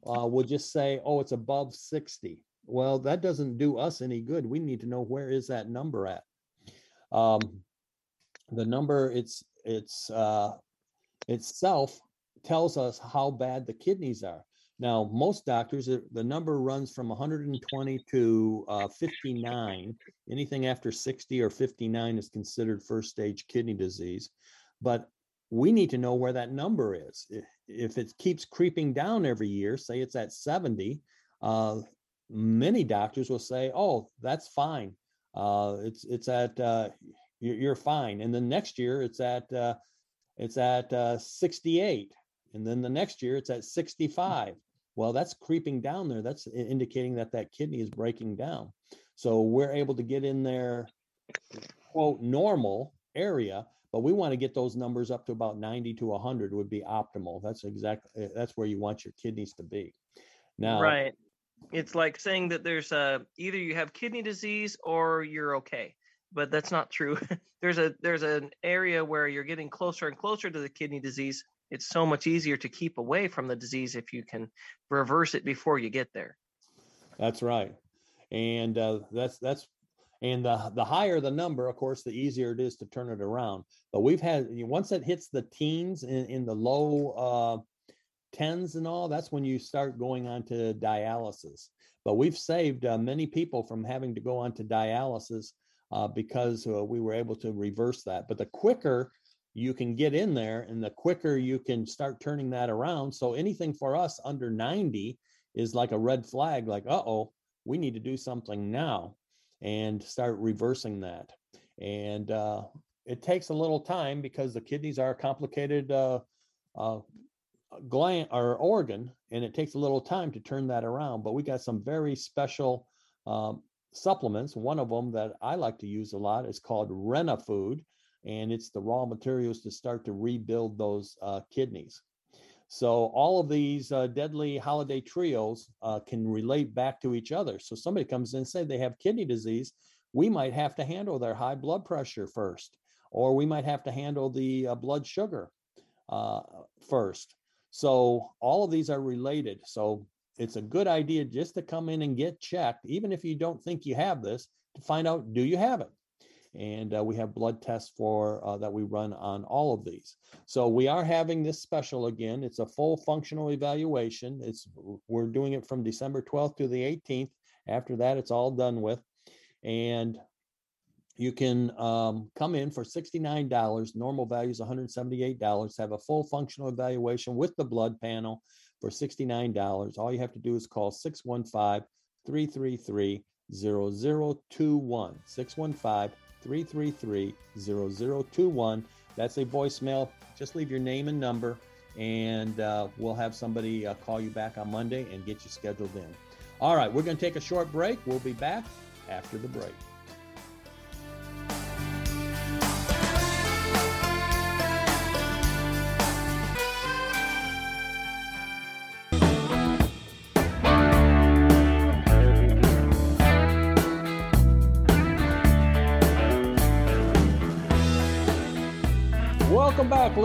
uh, will just say, "Oh, it's above 60." Well, that doesn't do us any good. We need to know where is that number at. Um, the number it's it's uh, itself tells us how bad the kidneys are. Now, most doctors, the number runs from 120 to uh, 59. Anything after 60 or 59 is considered first stage kidney disease. But we need to know where that number is. If it keeps creeping down every year, say it's at 70, uh, many doctors will say, "Oh, that's fine. Uh, it's it's at uh, you're, fine." And then next year it's at uh, it's at uh, 68 and then the next year it's at 65 well that's creeping down there. That's indicating that that kidney is breaking down. So we're able to get in there quote normal area but we want to get those numbers up to about 90 to 100 would be optimal. That's exactly eh, that's where you want your kidneys to be. Now right. It's like saying that there's a either you have kidney disease or you're okay but that's not true. There's a there's an area where you're getting closer and closer to the kidney disease it's so much easier to keep away from the disease if you can reverse it before you get there. That's right, and uh, that's that's and the the higher the number, of course, the easier it is to turn it around. But we've had once it hits the teens in, in the low uh, tens and all, that's when you start going on to dialysis. But we've saved uh, many people from having to go on to dialysis uh, because uh, we were able to reverse that. But the quicker you can get in there and the quicker you can start turning that around. So anything for us under 90 is like a red flag, like, uh oh, we need to do something now and start reversing that. And uh, it takes a little time because the kidneys are a complicated uh, uh, gland or organ, and it takes a little time to turn that around. But we got some very special um, supplements. One of them that I like to use a lot is called Renafood and it's the raw materials to start to rebuild those uh, kidneys. So all of these uh, deadly holiday trios uh, can relate back to each other. So somebody comes in and say they have kidney disease, we might have to handle their high blood pressure first, or we might have to handle the uh, blood sugar uh, first. So all of these are related. So it's a good idea just to come in and get checked, even if you don't think you have this, to find out do you have it and uh, we have blood tests for uh, that we run on all of these. So we are having this special again. It's a full functional evaluation. It's we're doing it from December 12th to the 18th. After that, it's all done with, and you can um, come in for $69. Normal value is $178. Have a full functional evaluation with the blood panel for $69. All you have to do is call 615 333 0021. 615 333 0021. That's a voicemail. Just leave your name and number, and uh, we'll have somebody uh, call you back on Monday and get you scheduled in. All right, we're going to take a short break. We'll be back after the break.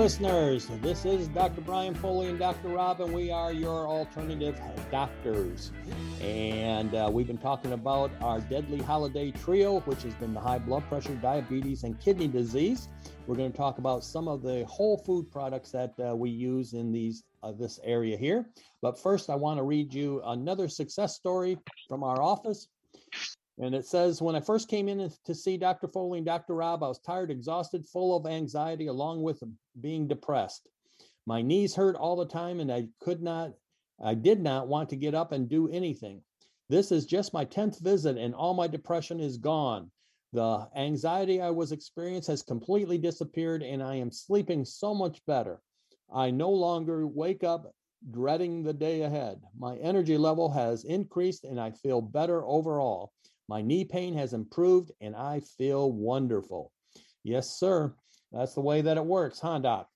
Listeners. This is Dr. Brian Foley and Dr. Robin. we are your alternative doctors. And uh, we've been talking about our deadly holiday trio, which has been the high blood pressure, diabetes, and kidney disease. We're going to talk about some of the whole food products that uh, we use in these uh, this area here. But first, I want to read you another success story from our office. And it says, when I first came in to see Dr. Foley and Dr. Rob, I was tired, exhausted, full of anxiety, along with being depressed. My knees hurt all the time, and I could not, I did not want to get up and do anything. This is just my 10th visit, and all my depression is gone. The anxiety I was experiencing has completely disappeared, and I am sleeping so much better. I no longer wake up dreading the day ahead. My energy level has increased, and I feel better overall. My knee pain has improved and I feel wonderful. Yes, sir. That's the way that it works, huh, Doc?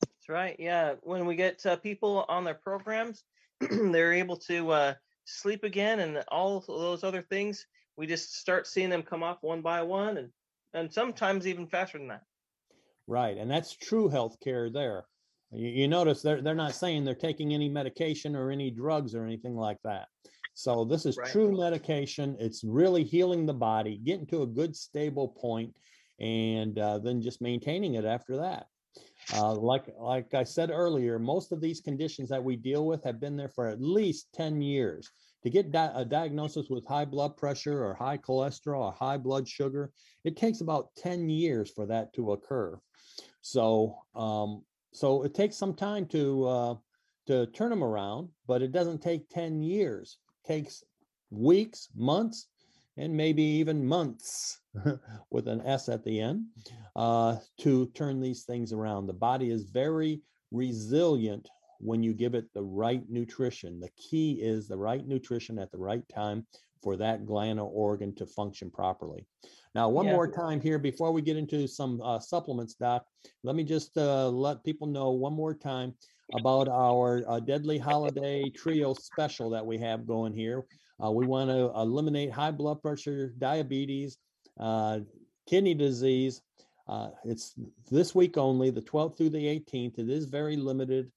That's right. Yeah. When we get uh, people on their programs, they're able to uh, sleep again and all those other things. We just start seeing them come off one by one and, and sometimes even faster than that. Right. And that's true health care there. You, you notice they're, they're not saying they're taking any medication or any drugs or anything like that. So this is right. true medication. It's really healing the body, getting to a good stable point, and uh, then just maintaining it after that. Uh, like like I said earlier, most of these conditions that we deal with have been there for at least 10 years. To get di- a diagnosis with high blood pressure or high cholesterol or high blood sugar, it takes about 10 years for that to occur. So um, so it takes some time to uh, to turn them around, but it doesn't take 10 years takes weeks, months, and maybe even months with an S at the end uh, to turn these things around. The body is very resilient when you give it the right nutrition. The key is the right nutrition at the right time for that gland or organ to function properly. Now, one yeah. more time here before we get into some uh, supplements, Doc, let me just uh, let people know one more time about our uh, Deadly Holiday Trio special that we have going here. Uh, we want to eliminate high blood pressure, diabetes, uh, kidney disease. Uh, it's this week only, the 12th through the 18th. It is very limited.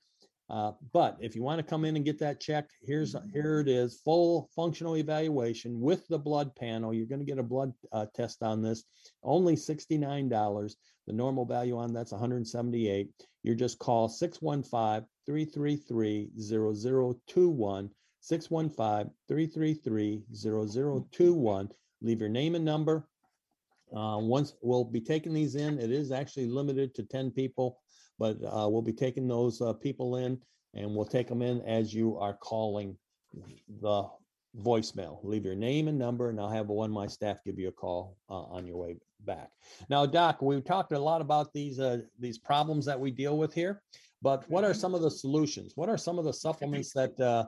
Uh, but if you want to come in and get that checked, here's here it is: full functional evaluation with the blood panel. You're going to get a blood uh, test on this, only sixty-nine dollars. The normal value on that's 178. You just call 615-333-0021, 615-333-0021. Leave your name and number. Uh, once we'll be taking these in, it is actually limited to 10 people, but uh, we'll be taking those uh, people in and we'll take them in as you are calling the voicemail. Leave your name and number, and I'll have one of my staff give you a call uh, on your way back. Now, Doc, we've talked a lot about these uh, these problems that we deal with here, but what are mm-hmm. some of the solutions? What are some of the supplements that uh,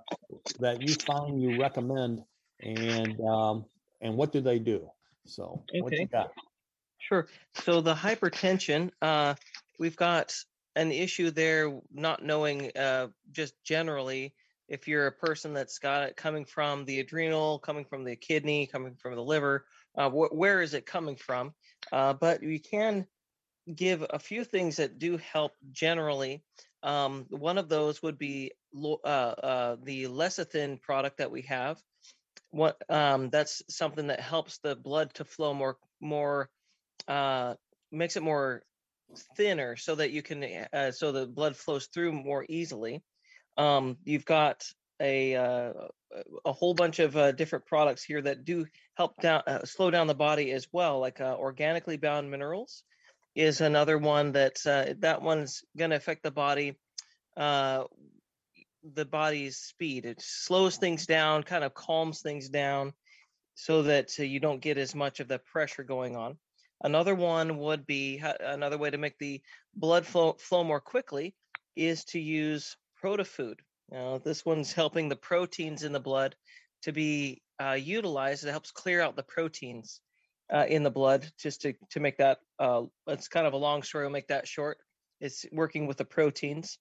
that you find you recommend, and um, and what do they do? So, okay. what you got? Sure. So the hypertension, uh, we've got an issue there, not knowing uh, just generally if you're a person that's got it coming from the adrenal, coming from the kidney, coming from the liver, uh, wh- where is it coming from? Uh, but we can give a few things that do help generally. Um, one of those would be uh, uh, the lecithin product that we have. What um, that's something that helps the blood to flow more, more uh, makes it more thinner, so that you can, uh, so the blood flows through more easily. Um, you've got a uh, a whole bunch of uh, different products here that do help down uh, slow down the body as well like uh, organically bound minerals is another one that uh, that one's going to affect the body uh, the body's speed. It slows things down kind of calms things down so that you don't get as much of the pressure going on. Another one would be another way to make the blood flow flow more quickly is to use Protefood now, this one's helping the proteins in the blood to be uh, utilized. It helps clear out the proteins uh, in the blood just to, to make that, uh, it's kind of a long story, we'll make that short. It's working with the proteins.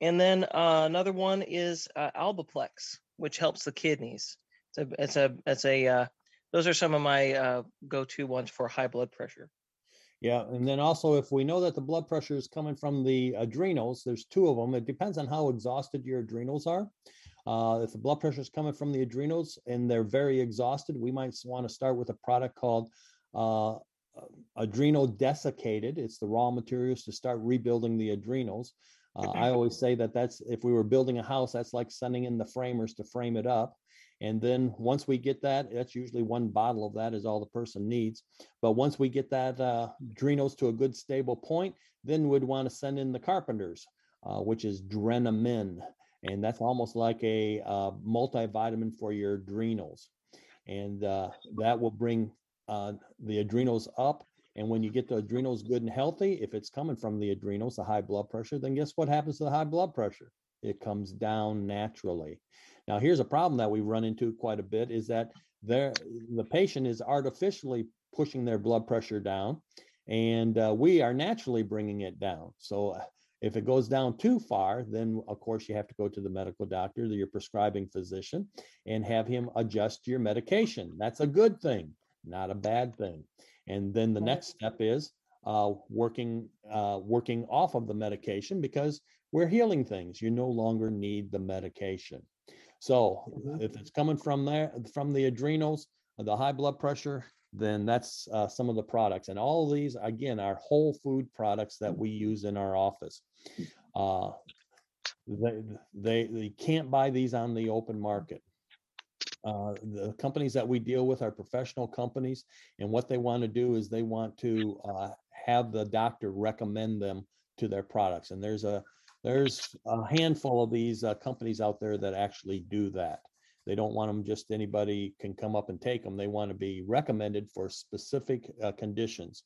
And then uh, another one is uh, Alba-Plex, which helps the kidneys. It's a, it's a, it's a uh, those are some of my uh, go-to ones for high blood pressure. Yeah, and then also if we know that the blood pressure is coming from the adrenals, there's two of them. It depends on how exhausted your adrenals are. Uh, if the blood pressure is coming from the adrenals and they're very exhausted, we might want to start with a product called uh, adrenal desiccated. It's the raw materials to start rebuilding the adrenals. Uh, I always say that that's if we were building a house, that's like sending in the framers to frame it up. And then once we get that, that's usually one bottle of that is all the person needs. But once we get that uh, adrenals to a good stable point, then we'd want to send in the carpenters, uh, which is Drenamin. And that's almost like a uh, multivitamin for your adrenals. And uh, that will bring uh, the adrenals up. And when you get the adrenals good and healthy, if it's coming from the adrenals, the high blood pressure, then guess what happens to the high blood pressure? It comes down naturally. Now, here's a problem that we run into quite a bit is that there the patient is artificially pushing their blood pressure down, and uh, we are naturally bringing it down. So if it goes down too far, then of course you have to go to the medical doctor, your prescribing physician, and have him adjust your medication. That's a good thing, not a bad thing. And then the next step is uh, working uh, working off of the medication because we're healing things. You no longer need the medication. So if it's coming from there, from the adrenals, the high blood pressure, then that's uh, some of the products. And all of these, again, are whole food products that we use in our office. Uh, they, they, they can't buy these on the open market. Uh, the companies that we deal with are professional companies, and what they want to do is they want to uh, have the doctor recommend them to their products. And there's a there's a handful of these uh, companies out there that actually do that. They don't want them just anybody can come up and take them. They want to be recommended for specific uh, conditions.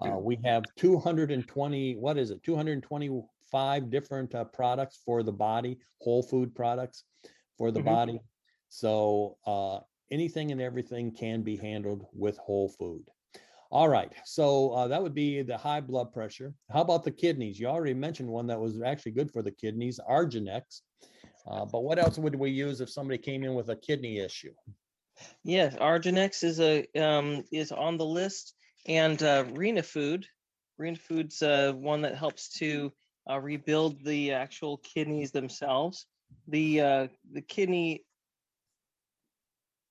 Uh, we have 220, what is it, 225 different uh, products for the body, whole food products for the mm-hmm. body. So uh, anything and everything can be handled with whole food. All right, so uh, that would be the high blood pressure. How about the kidneys? You already mentioned one that was actually good for the kidneys, Arginex. Uh, but what else would we use if somebody came in with a kidney issue? Yes, Arginex is a um, is on the list, and uh, Renafood. Renafood's uh, one that helps to uh, rebuild the actual kidneys themselves. The uh, the kidney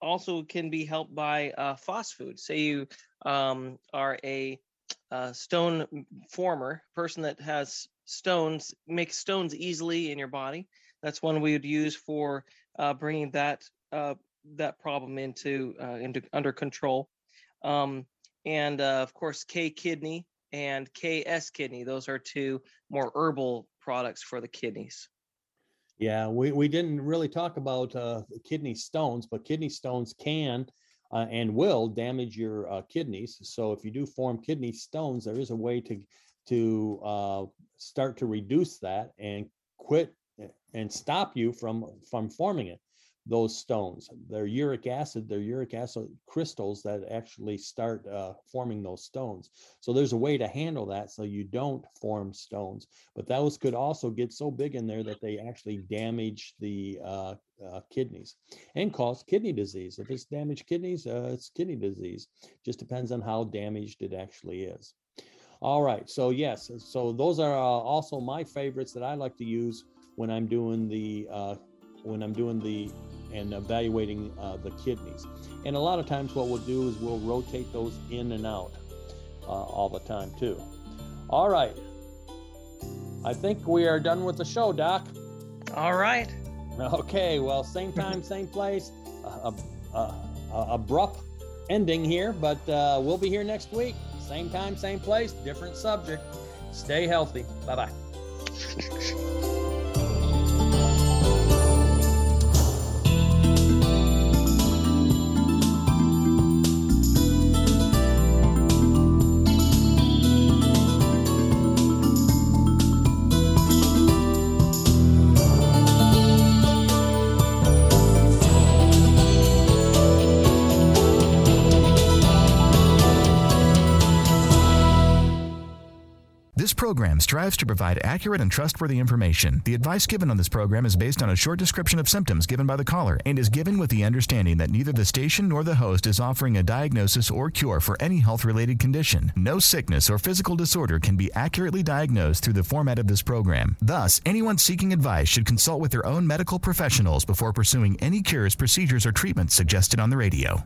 also can be helped by uh, food. Say you um, are a, a uh, stone former person that has stones, makes stones easily in your body. That's one we would use for uh, bringing that uh, that problem into uh, into under control. Um, and uh, of course, K kidney and KS kidney. Those are two more herbal products for the kidneys. Yeah, we, we didn't really talk about uh, kidney stones, but kidney stones can uh, and will damage your uh, kidneys. So if you do form kidney stones, there is a way to to uh, start to reduce that and quit eh, and stop you from from forming it those stones. They're uric acid, they're uric acid crystals that actually start uh, forming those stones. So there's a way to handle that so you don't form stones. But those could also get so big in there that they actually damage the uh, uh, kidneys and cause kidney disease. If it's damaged kidneys, uh, it's kidney disease. Just depends on how damaged it actually is. All right, so yes, so those are uh, also my favorites that I like to use when I'm doing the uh, when I'm doing the and evaluating uh, the kidneys. And a lot of times, what we'll do is we'll rotate those in and out uh, all the time, too. All right. I think we are done with the show, Doc. All right. Okay. Well, same time, same place. Uh, uh, abrupt ending here, but uh, we'll be here next week. Same time, same place, different subject. Stay healthy. Bye bye. program strives to provide accurate and trustworthy information. The advice given on this program is based on a short description of symptoms given by the caller and is given with the understanding that neither the station nor the host is offering a diagnosis or cure for any health related condition. No sickness or physical disorder can be accurately diagnosed through the format of this program. Thus, anyone seeking advice should consult with their own medical professionals before pursuing any cures, procedures, or treatments suggested on the radio.